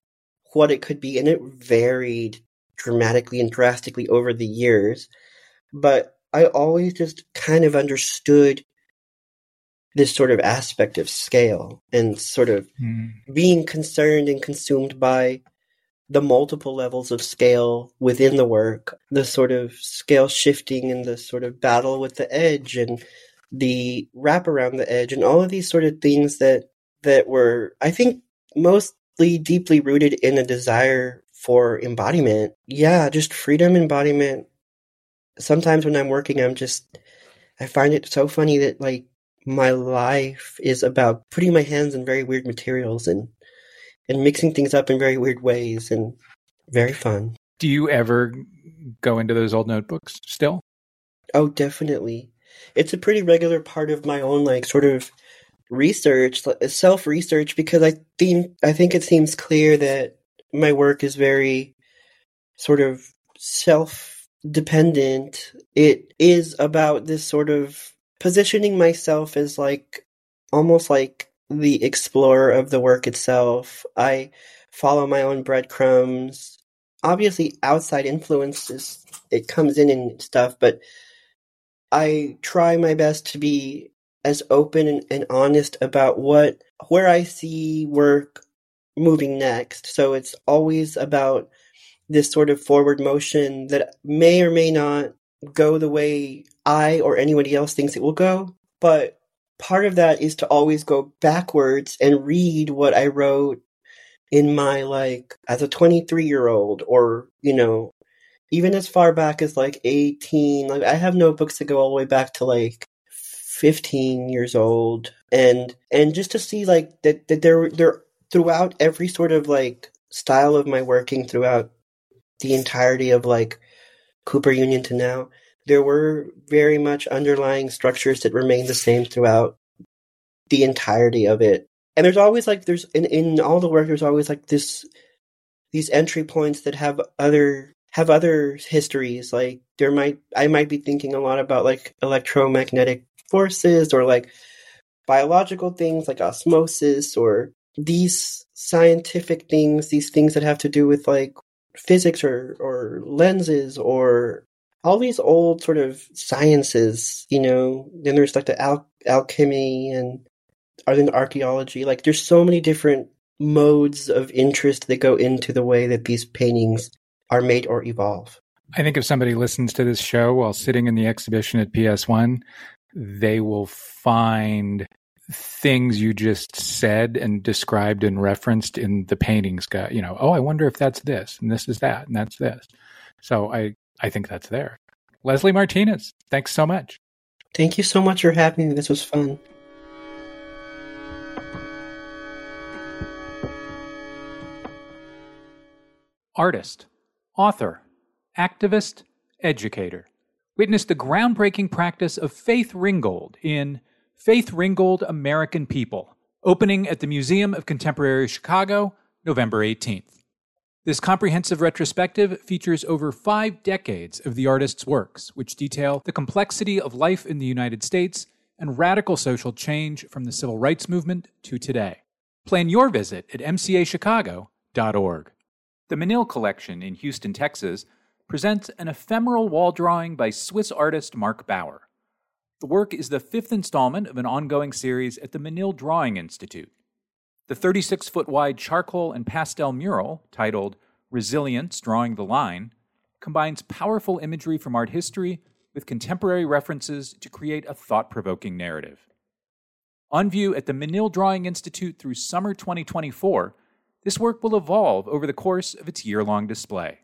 what it could be, and it varied dramatically and drastically over the years. But I always just kind of understood this sort of aspect of scale and sort of mm. being concerned and consumed by the multiple levels of scale within the work, the sort of scale shifting and the sort of battle with the edge and the wrap around the edge and all of these sort of things that that were I think mostly deeply rooted in a desire for embodiment. Yeah, just freedom embodiment. Sometimes when I'm working I'm just I find it so funny that like my life is about putting my hands in very weird materials and and mixing things up in very weird ways and very fun. Do you ever go into those old notebooks still? Oh, definitely it's a pretty regular part of my own like sort of research, self research, because I think I think it seems clear that my work is very sort of self dependent. It is about this sort of positioning myself as like almost like the explorer of the work itself. I follow my own breadcrumbs. Obviously, outside influences it comes in and stuff, but I try my best to be as open and, and honest about what where I see work moving next. So it's always about this sort of forward motion that may or may not go the way I or anybody else thinks it will go. But part of that is to always go backwards and read what I wrote in my like as a 23 year old or you know even as far back as like 18 like i have notebooks that go all the way back to like 15 years old. And and just to see like that that they're they're throughout every sort of like style of my working throughout the entirety of like cooper union to now there were very much underlying structures that remained the same throughout the entirety of it. And there's always like there's in in all the work there's always like this these entry points that have other have other histories. Like there might I might be thinking a lot about like electromagnetic forces or like biological things like osmosis or these scientific things, these things that have to do with like physics or or lenses or all these old sort of sciences, you know. Then there's like the al- alchemy and are then archaeology. Like there's so many different modes of interest that go into the way that these paintings are made or evolve. I think if somebody listens to this show while sitting in the exhibition at PS1, they will find things you just said and described and referenced in the paintings you know oh i wonder if that's this and this is that and that's this. So i i think that's there. Leslie martinez thanks so much. Thank you so much for having me. This was fun. Artist author, activist, educator. Witness the groundbreaking practice of Faith Ringgold in Faith Ringgold American People opening at the Museum of Contemporary Chicago, November 18th. This comprehensive retrospective features over five decades of the artist's works, which detail the complexity of life in the United States and radical social change from the civil rights movement to today. Plan your visit at mcachicago.org. The Menil Collection in Houston, Texas, presents an ephemeral wall drawing by Swiss artist Marc Bauer. The work is the fifth installment of an ongoing series at the Menil Drawing Institute. The 36 foot wide charcoal and pastel mural, titled Resilience Drawing the Line, combines powerful imagery from art history with contemporary references to create a thought provoking narrative. On view at the Menil Drawing Institute through summer 2024, this work will evolve over the course of its year long display.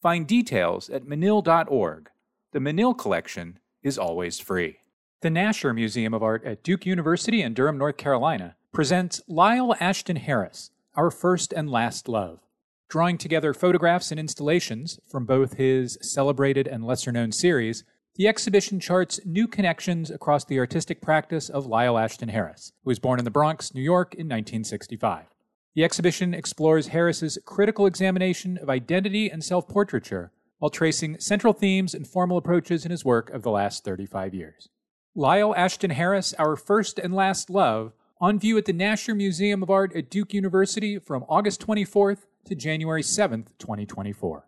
Find details at menil.org. The Menil Collection is always free. The Nasher Museum of Art at Duke University in Durham, North Carolina, presents Lyle Ashton Harris, Our First and Last Love, drawing together photographs and installations from both his celebrated and lesser known series. The exhibition charts new connections across the artistic practice of Lyle Ashton Harris, who was born in the Bronx, New York in 1965. The exhibition explores Harris's critical examination of identity and self portraiture while tracing central themes and formal approaches in his work of the last 35 years. Lyle Ashton Harris, Our First and Last Love, on view at the Nasher Museum of Art at Duke University from August 24th to January 7th, 2024.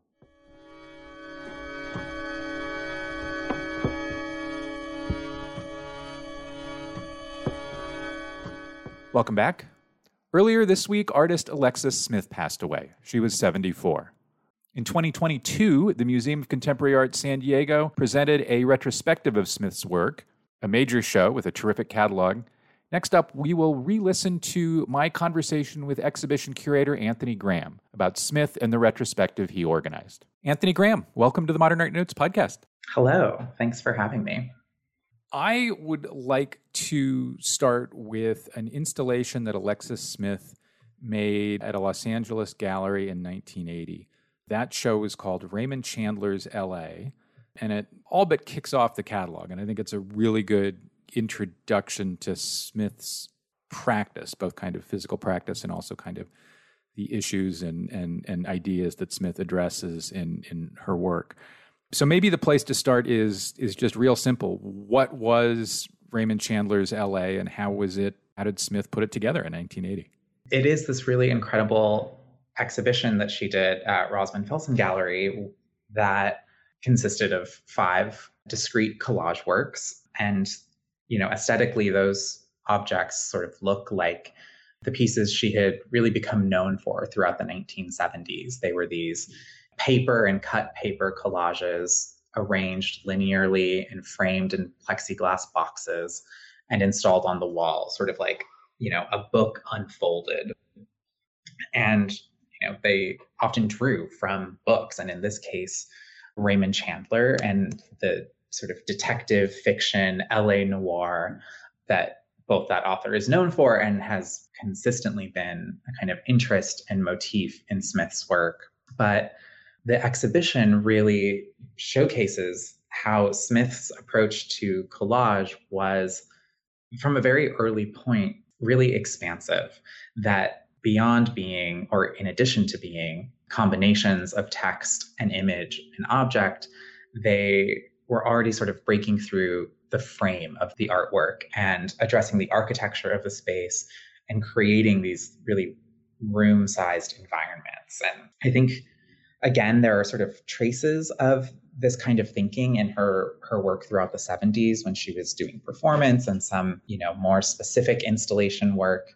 Welcome back. Earlier this week, artist Alexis Smith passed away. She was 74. In 2022, the Museum of Contemporary Art San Diego presented a retrospective of Smith's work, a major show with a terrific catalog. Next up, we will re listen to my conversation with exhibition curator Anthony Graham about Smith and the retrospective he organized. Anthony Graham, welcome to the Modern Art Notes podcast. Hello, thanks for having me. I would like to start with an installation that Alexis Smith made at a Los Angeles gallery in 1980. That show is called Raymond Chandler's LA, and it all but kicks off the catalog. And I think it's a really good introduction to Smith's practice, both kind of physical practice and also kind of the issues and and and ideas that Smith addresses in in her work. So maybe the place to start is is just real simple. What was Raymond Chandler's LA and how was it how did Smith put it together in 1980? It is this really incredible exhibition that she did at Rosamund Felsen Gallery that consisted of five discrete collage works. And, you know, aesthetically, those objects sort of look like the pieces she had really become known for throughout the 1970s. They were these paper and cut paper collages arranged linearly and framed in plexiglass boxes and installed on the wall, sort of like, you know, a book unfolded. And you know, they often drew from books, and in this case, Raymond Chandler and the sort of detective fiction LA noir that both that author is known for and has consistently been a kind of interest and motif in Smith's work. But the exhibition really showcases how Smith's approach to collage was, from a very early point, really expansive. That beyond being, or in addition to being, combinations of text and image and object, they were already sort of breaking through the frame of the artwork and addressing the architecture of the space and creating these really room sized environments. And I think, again, there are sort of traces of this kind of thinking in her her work throughout the 70s when she was doing performance and some you know more specific installation work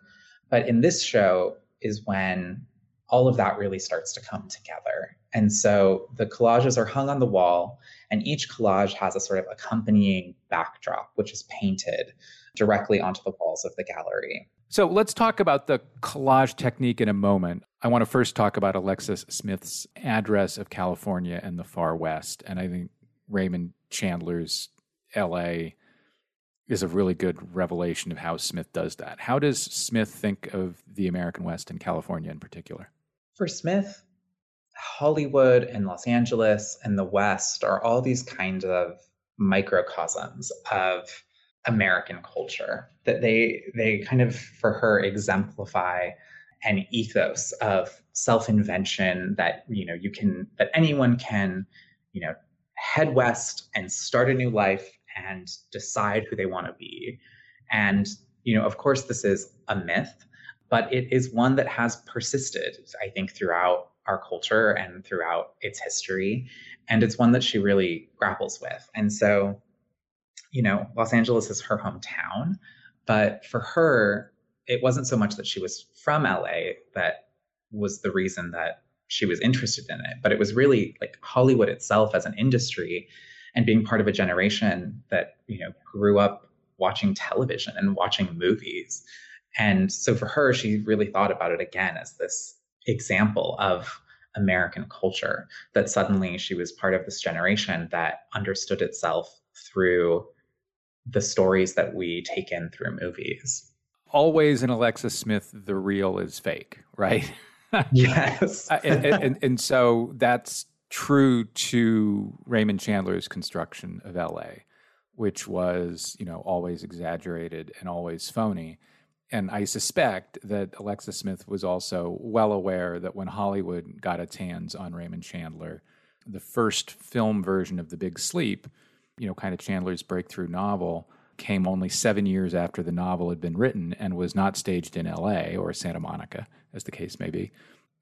but in this show is when all of that really starts to come together. And so the collages are hung on the wall, and each collage has a sort of accompanying backdrop, which is painted directly onto the walls of the gallery. So let's talk about the collage technique in a moment. I want to first talk about Alexis Smith's address of California and the far west. And I think Raymond Chandler's LA is a really good revelation of how Smith does that. How does Smith think of the American West and California in particular? For Smith, Hollywood and Los Angeles and the West are all these kinds of microcosms of American culture. That they they kind of for her exemplify an ethos of self-invention that you know you can that anyone can you know head west and start a new life and decide who they want to be and you know of course this is a myth but it is one that has persisted i think throughout our culture and throughout its history and it's one that she really grapples with and so you know los angeles is her hometown but for her it wasn't so much that she was from LA that was the reason that she was interested in it, but it was really like Hollywood itself as an industry and being part of a generation that, you know, grew up watching television and watching movies. And so for her, she really thought about it again as this example of American culture that suddenly she was part of this generation that understood itself through the stories that we take in through movies always in Alexis Smith, the real is fake, right? yes. Uh, and, and, and, so that's true to Raymond Chandler's construction of LA, which was, you know, always exaggerated and always phony. And I suspect that Alexis Smith was also well aware that when Hollywood got its hands on Raymond Chandler, the first film version of The Big Sleep, you know, kind of Chandler's breakthrough novel, came only seven years after the novel had been written and was not staged in LA or Santa Monica, as the case may be,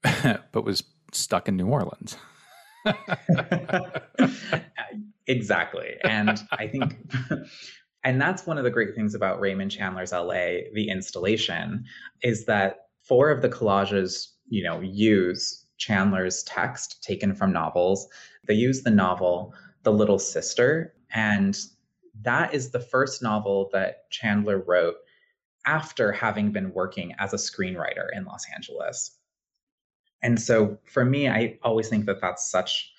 but was stuck in New Orleans. exactly. And I think, and that's one of the great things about Raymond Chandler's LA, the installation, is that four of the collages, you know, use Chandler's text taken from novels. They use the novel The Little Sister and that is the first novel that Chandler wrote after having been working as a screenwriter in Los Angeles. And so for me, I always think that that's such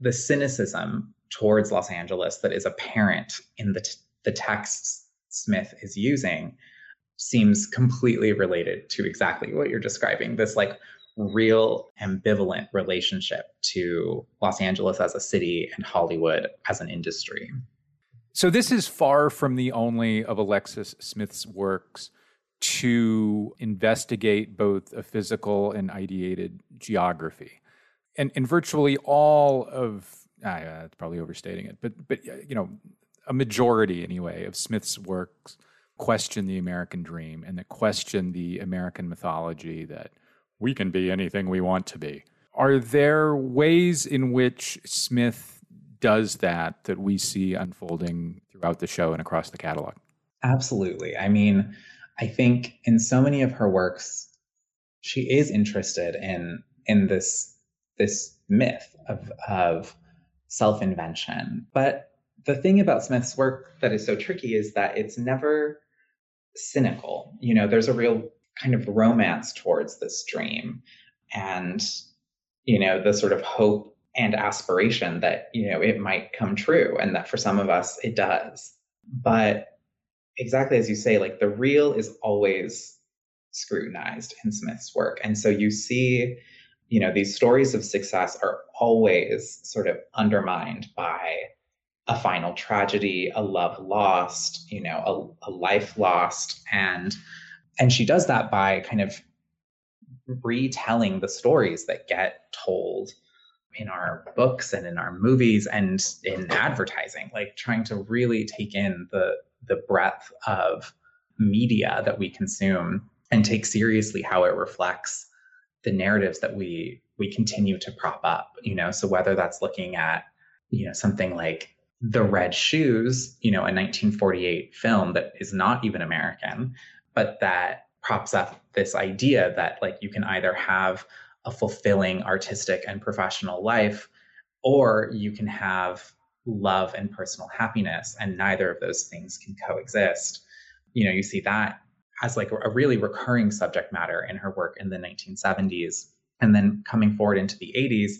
the cynicism towards Los Angeles that is apparent in the, t- the texts Smith is using seems completely related to exactly what you're describing this like real ambivalent relationship to Los Angeles as a city and Hollywood as an industry. So this is far from the only of Alexis Smith's works to investigate both a physical and ideated geography. And, and virtually all of, ah, it's probably overstating it, but, but, you know, a majority anyway of Smith's works question the American dream and that question the American mythology that we can be anything we want to be. Are there ways in which Smith does that that we see unfolding throughout the show and across the catalog. Absolutely. I mean, I think in so many of her works, she is interested in in this this myth of of self invention. But the thing about Smith's work that is so tricky is that it's never cynical. You know, there's a real kind of romance towards this dream and you know the sort of hope and aspiration that you know it might come true and that for some of us it does. But exactly as you say like the real is always scrutinized in smith's work. And so you see you know these stories of success are always sort of undermined by a final tragedy a love lost you know a, a life lost and and she does that by kind of retelling the stories that get told in our books and in our movies and in advertising like trying to really take in the the breadth of media that we consume and take seriously how it reflects the narratives that we we continue to prop up you know? So whether that's looking at you know something like the red shoes you know a 1948 film that is not even american but that props up this idea that like you can either have a fulfilling artistic and professional life, or you can have love and personal happiness, and neither of those things can coexist. You know, you see that as like a really recurring subject matter in her work in the 1970s. And then coming forward into the 80s,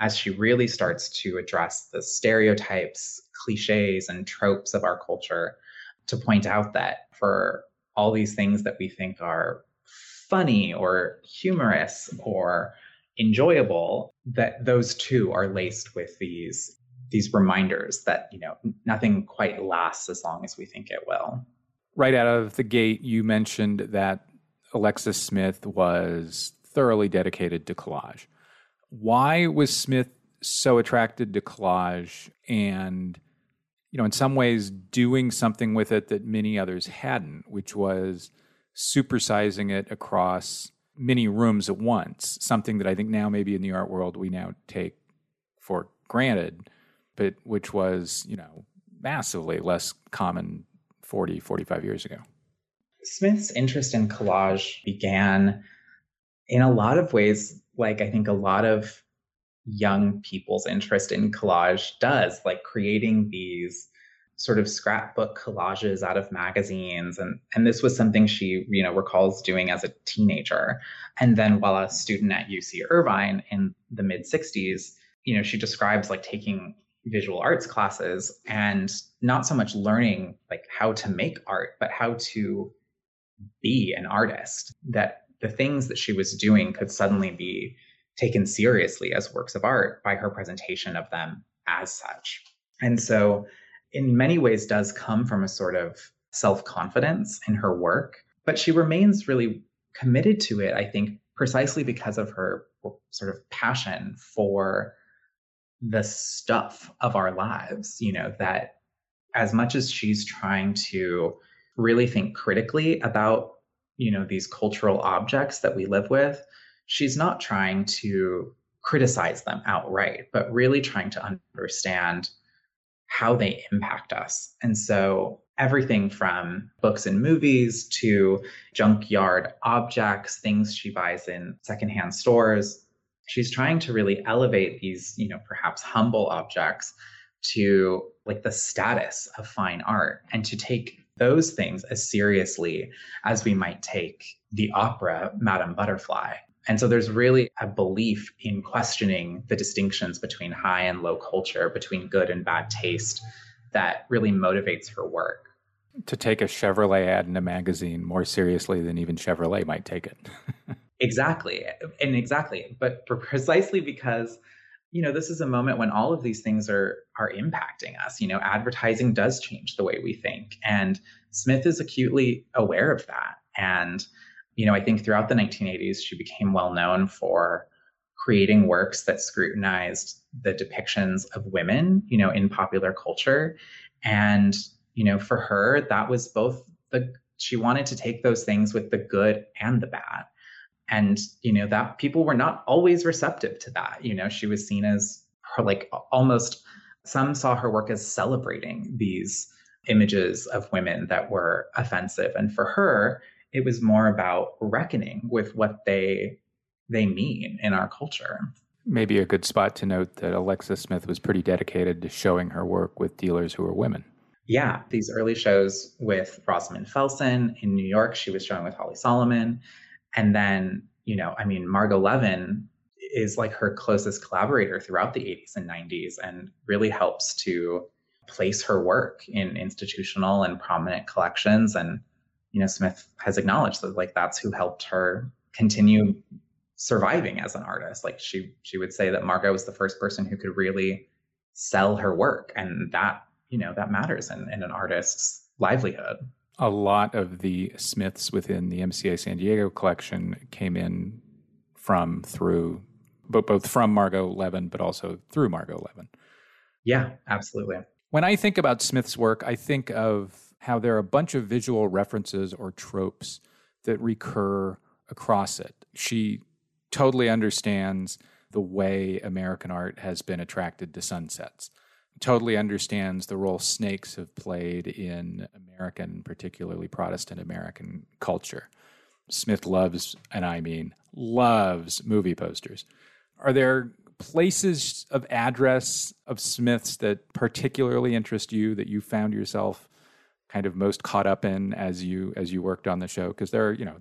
as she really starts to address the stereotypes, cliches, and tropes of our culture to point out that for all these things that we think are funny or humorous or enjoyable that those two are laced with these these reminders that you know nothing quite lasts as long as we think it will. Right out of the gate, you mentioned that Alexis Smith was thoroughly dedicated to collage. Why was Smith so attracted to collage and you know in some ways doing something with it that many others hadn't, which was supersizing it across many rooms at once, something that I think now maybe in the art world we now take for granted, but which was, you know, massively less common 40, 45 years ago. Smith's interest in collage began in a lot of ways, like I think a lot of young people's interest in collage does, like creating these sort of scrapbook collages out of magazines. And and this was something she you know recalls doing as a teenager. And then while a student at UC Irvine in the mid 60s you know she describes like taking visual arts classes and not so much learning like how to make art but how to be an artist that the things that she was doing could suddenly be taken seriously as works of art by her presentation of them as such. And so in many ways does come from a sort of self confidence in her work, but she remains really committed to it, I think, precisely because of her sort of passion for the stuff of our lives, you know, that as much as she's trying to really think critically about, you know, these cultural objects that we live with, she's not trying to criticize them outright, but really trying to understand how they impact us. And so everything from books and movies to junkyard objects, things she buys in secondhand stores. She's trying to really elevate these, you know, perhaps humble objects to like the status of fine art and to take those things as seriously as we might take the opera Madame Butterfly and so there's really a belief in questioning the distinctions between high and low culture, between good and bad taste, that really motivates her work. To take a Chevrolet ad in a magazine more seriously than even Chevrolet might take it. exactly. And exactly. But precisely because you know this is a moment when all of these things are are impacting us you know advertising does change the way we think and smith is acutely aware of that and you know, I think throughout the 1980s, she became well known for creating works that scrutinized the depictions of women, you know, in popular culture. And, you know, for her, that was both the, she wanted to take those things with the good and the bad. And, you know, that people were not always receptive to that. You know, she was seen as her, like, almost, some saw her work as celebrating these images of women that were offensive. And for her, it was more about reckoning with what they they mean in our culture. Maybe a good spot to note that Alexis Smith was pretty dedicated to showing her work with dealers who were women. Yeah, these early shows with Rosamund Felsen in New York, she was showing with Holly Solomon. And then, you know, I mean, Margo Leavin is like her closest collaborator throughout the 80s and 90s and really helps to place her work in institutional and prominent collections and you know, Smith has acknowledged that like that's who helped her continue surviving as an artist. Like she she would say that Margo was the first person who could really sell her work. And that, you know, that matters in, in an artist's livelihood. A lot of the Smiths within the MCA San Diego collection came in from through but both from Margo Leavin, but also through Margo Leavin. Yeah, absolutely. When I think about Smith's work, I think of how there are a bunch of visual references or tropes that recur across it. She totally understands the way American art has been attracted to sunsets. Totally understands the role snakes have played in American, particularly Protestant American culture. Smith loves, and I mean loves, movie posters. Are there places of address of Smith's that particularly interest you that you found yourself kind of most caught up in as you as you worked on the show? Because there are, you know,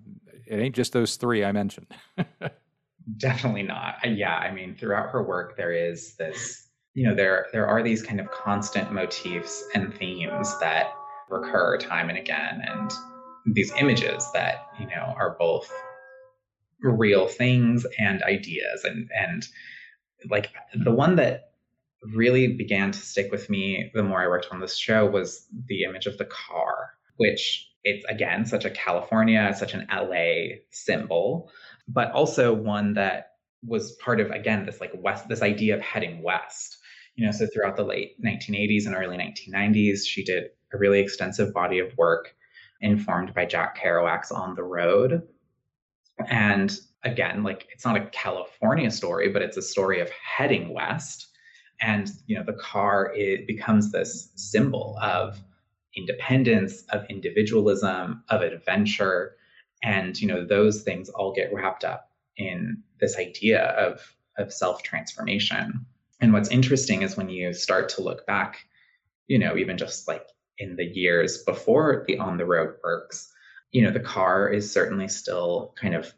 it ain't just those three I mentioned. Definitely not. Yeah, I mean, throughout her work, there is this, you know, there there are these kind of constant motifs and themes that recur time and again, and these images that you know are both real things and ideas, and and like the one that really began to stick with me the more I worked on this show was the image of the car, which it's again such a California, such an LA symbol, but also one that was part of again this like west this idea of heading west. You know, so throughout the late 1980s and early 1990s, she did a really extensive body of work informed by Jack Kerouac's On the Road. And again, like it's not a California story, but it's a story of heading west. And you know, the car it becomes this symbol of independence, of individualism, of adventure. And you know, those things all get wrapped up in this idea of, of self-transformation. And what's interesting is when you start to look back, you know, even just like in the years before the on the road works, you know, the car is certainly still kind of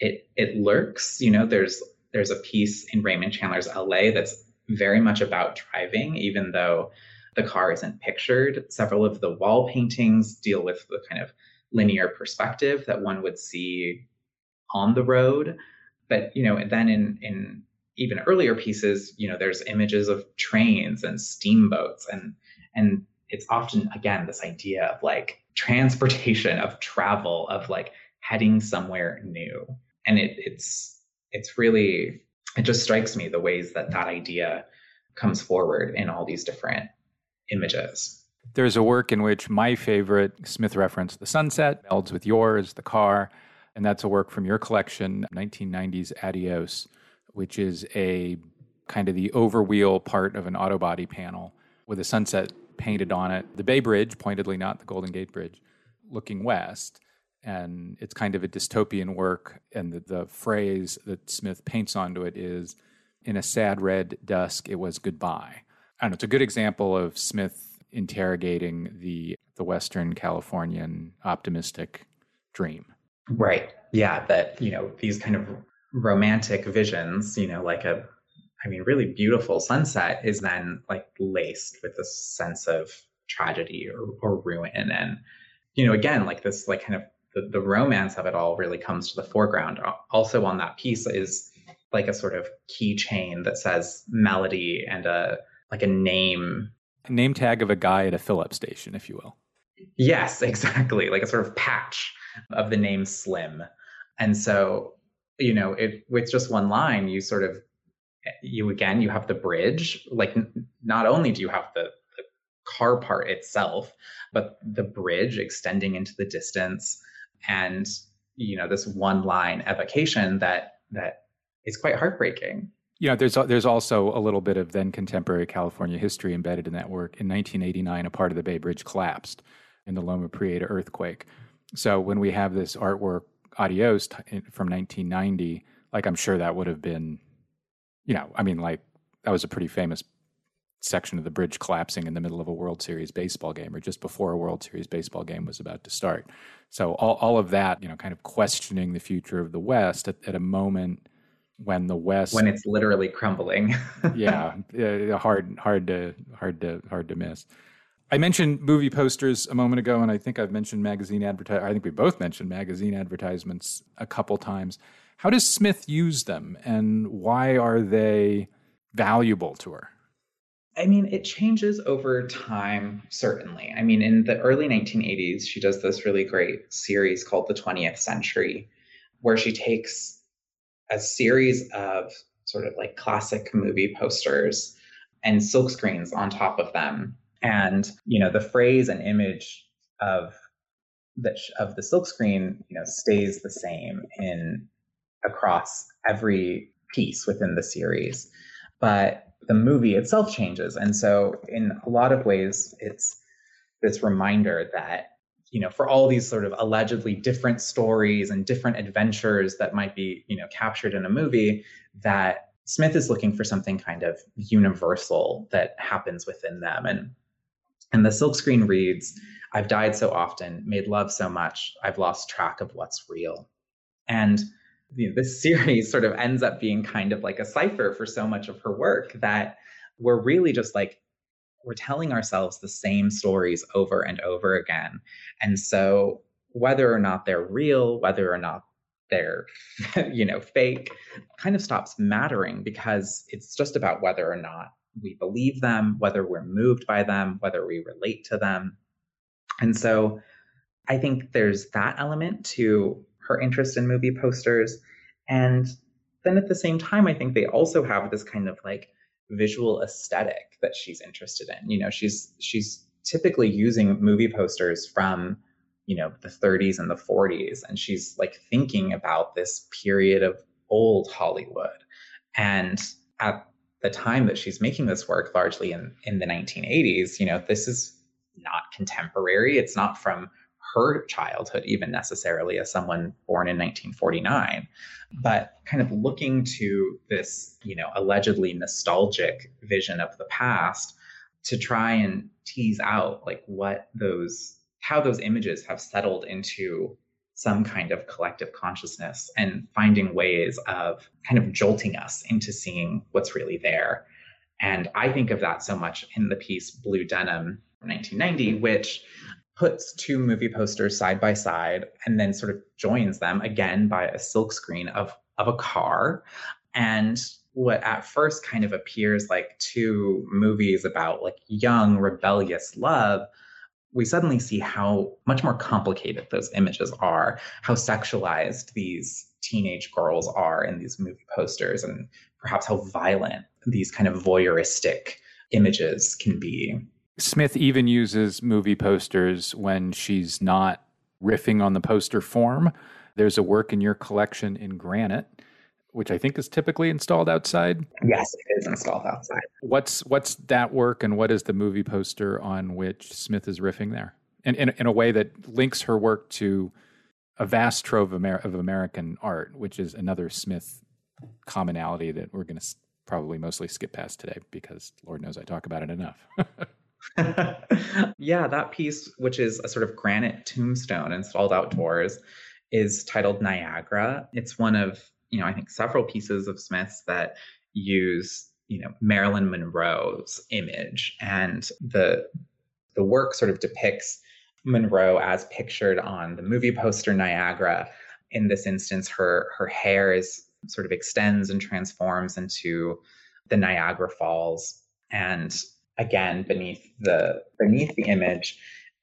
it it lurks. You know, there's there's a piece in Raymond Chandler's LA that's very much about driving, even though the car isn't pictured. Several of the wall paintings deal with the kind of linear perspective that one would see on the road. But you know, then in in even earlier pieces, you know, there's images of trains and steamboats and and it's often again this idea of like transportation of travel of like heading somewhere new and it, it's it's really it just strikes me the ways that that idea comes forward in all these different images there's a work in which my favorite smith reference, the sunset melds with yours the car and that's a work from your collection 1990s adios which is a kind of the overwheel part of an auto body panel with a sunset painted on it the Bay Bridge, pointedly not the Golden Gate Bridge, looking west. And it's kind of a dystopian work. And the, the phrase that Smith paints onto it is in a sad red dusk, it was goodbye. I don't know, it's a good example of Smith interrogating the the Western Californian optimistic dream. Right. Yeah. That, you know, these kind of romantic visions, you know, like a I mean, really beautiful sunset is then like laced with this sense of tragedy or, or ruin. And, you know, again, like this, like kind of the, the romance of it all really comes to the foreground. Also on that piece is like a sort of keychain that says melody and a like a name. A name tag of a guy at a fill up station, if you will. Yes, exactly. Like a sort of patch of the name Slim. And so, you know, it, with just one line, you sort of you again you have the bridge like not only do you have the, the car part itself but the bridge extending into the distance and you know this one line evocation that that is quite heartbreaking. You know there's there's also a little bit of then contemporary california history embedded in that work. In 1989 a part of the bay bridge collapsed in the loma prieta earthquake. So when we have this artwork adios from 1990 like i'm sure that would have been you know, I mean, like that was a pretty famous section of the bridge collapsing in the middle of a World Series baseball game or just before a World Series baseball game was about to start. So all, all of that, you know, kind of questioning the future of the West at, at a moment when the West when it's literally crumbling. yeah, hard hard to hard to hard to miss. I mentioned movie posters a moment ago, and I think I've mentioned magazine advertise. I think we both mentioned magazine advertisements a couple times. How does Smith use them and why are they valuable to her? I mean, it changes over time, certainly. I mean, in the early 1980s, she does this really great series called The 20th Century, where she takes a series of sort of like classic movie posters and silk screens on top of them. And, you know, the phrase and image of the, of the silkscreen, you know, stays the same in across every piece within the series. But the movie itself changes. And so, in a lot of ways, it's this reminder that, you know, for all these sort of allegedly different stories and different adventures that might be, you know, captured in a movie, that Smith is looking for something kind of universal that happens within them. And and the silkscreen reads, I've died so often, made love so much, I've lost track of what's real. And you know, this series sort of ends up being kind of like a cipher for so much of her work that we're really just like we're telling ourselves the same stories over and over again and so whether or not they're real whether or not they're you know fake kind of stops mattering because it's just about whether or not we believe them, whether we're moved by them, whether we relate to them. And so I think there's that element to her interest in movie posters. And then at the same time, I think they also have this kind of like visual aesthetic that she's interested in. You know, she's she's typically using movie posters from you know the 30s and the 40s and she's like thinking about this period of old hollywood and at the time that she's making this work largely in in the 1980s you know this is not contemporary it's not from her childhood even necessarily as someone born in 1949 but kind of looking to this you know allegedly nostalgic vision of the past to try and tease out like what those how those images have settled into some kind of collective consciousness and finding ways of kind of jolting us into seeing what's really there. And I think of that so much in the piece Blue Denim 1990, which puts two movie posters side by side and then sort of joins them again by a silkscreen of, of a car. And what at first kind of appears like two movies about like young, rebellious love we suddenly see how much more complicated those images are, how sexualized these teenage girls are in these movie posters, and perhaps how violent these kind of voyeuristic images can be. Smith even uses movie posters when she's not riffing on the poster form. There's a work in your collection in granite which I think is typically installed outside. Yes, it is installed outside. What's what's that work, and what is the movie poster on which Smith is riffing there? And in, in a way that links her work to a vast trove of, Amer- of American art, which is another Smith commonality that we're going to probably mostly skip past today because Lord knows I talk about it enough. yeah, that piece, which is a sort of granite tombstone installed outdoors, is titled Niagara. It's one of you know, I think several pieces of Smith's that use, you know, Marilyn Monroe's image and the the work sort of depicts Monroe as pictured on the movie poster Niagara. In this instance, her her hair is sort of extends and transforms into the Niagara Falls. And again, beneath the beneath the image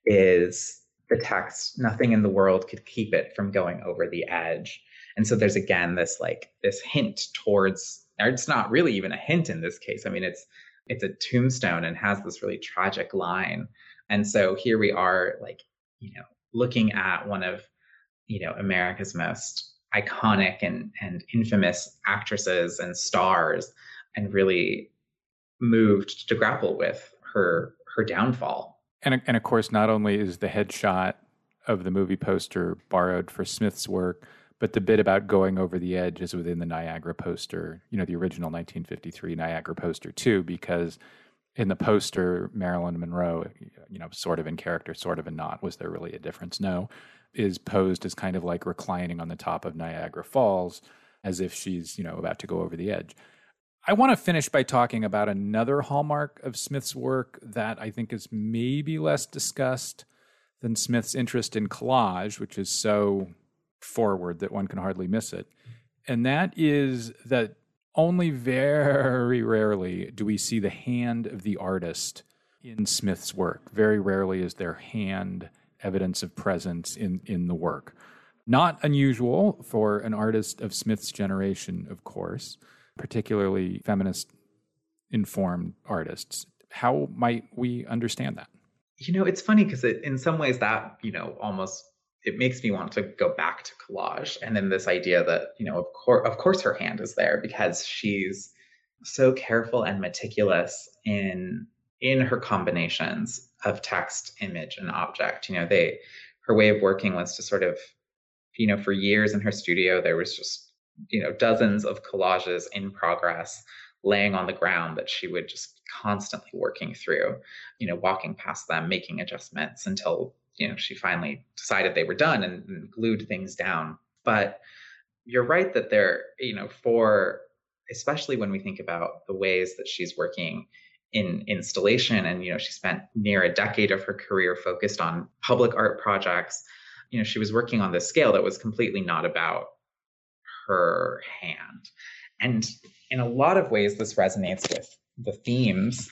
is the text, nothing in the world could keep it from going over the edge. And so there's again this like this hint towards or it's not really even a hint in this case. I mean it's it's a tombstone and has this really tragic line. And so here we are like, you know, looking at one of, you know, America's most iconic and and infamous actresses and stars and really moved to grapple with her her downfall. And and of course not only is the headshot of the movie poster borrowed for Smith's work, but the bit about going over the edge is within the Niagara poster, you know, the original 1953 Niagara poster too, because in the poster, Marilyn Monroe, you know, sort of in character, sort of in not. Was there really a difference? No. Is posed as kind of like reclining on the top of Niagara Falls as if she's, you know, about to go over the edge. I want to finish by talking about another hallmark of Smith's work that I think is maybe less discussed than Smith's interest in collage, which is so forward that one can hardly miss it. And that is that only very rarely do we see the hand of the artist in Smith's work. Very rarely is their hand evidence of presence in, in the work. Not unusual for an artist of Smith's generation, of course, particularly feminist informed artists. How might we understand that? You know, it's funny because it, in some ways that, you know, almost it makes me want to go back to collage and then this idea that you know of course of course her hand is there because she's so careful and meticulous in in her combinations of text image and object you know they her way of working was to sort of you know for years in her studio there was just you know dozens of collages in progress laying on the ground that she would just constantly working through you know walking past them making adjustments until you know she finally decided they were done and, and glued things down. But you're right that there you know for especially when we think about the ways that she's working in installation and you know she spent near a decade of her career focused on public art projects you know she was working on this scale that was completely not about her hand and in a lot of ways this resonates with the themes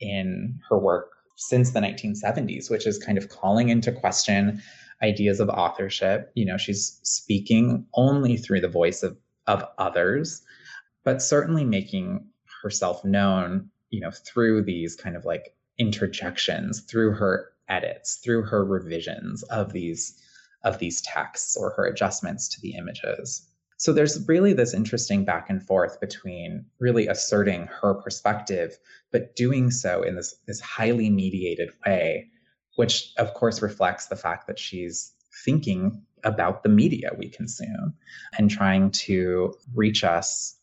in her work since the 1970s, which is kind of calling into question ideas of authorship. You know, she's speaking only through the voice of, of others, but certainly making herself known, you know, through these kind of like interjections, through her edits, through her revisions of these of these texts or her adjustments to the images. So there's really this interesting back and forth between really asserting her perspective, but doing so in this, this highly mediated way, which of course reflects the fact that she's thinking about the media we consume and trying to reach us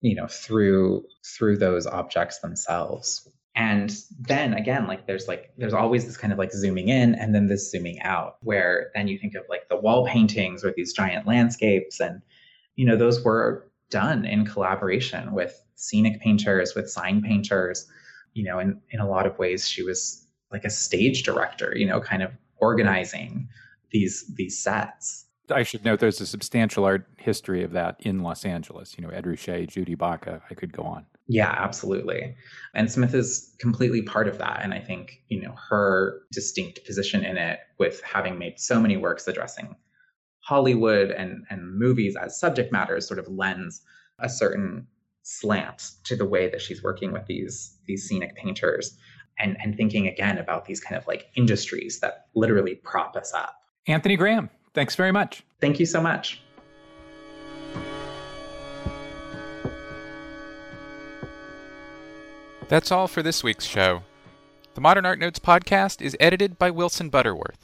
you know through through those objects themselves. And then again like there's like there's always this kind of like zooming in and then this zooming out where then you think of like the wall paintings or these giant landscapes and you know, those were done in collaboration with scenic painters, with sign painters. You know, in, in a lot of ways, she was like a stage director, you know, kind of organizing these these sets. I should note there's a substantial art history of that in Los Angeles. You know, Ed Ruscha, Judy Baca, I could go on. Yeah, absolutely. And Smith is completely part of that. And I think, you know, her distinct position in it with having made so many works addressing Hollywood and, and movies as subject matters sort of lends a certain slant to the way that she's working with these these scenic painters and and thinking again about these kind of like industries that literally prop us up. Anthony Graham, thanks very much. Thank you so much. That's all for this week's show. The Modern Art Notes podcast is edited by Wilson Butterworth.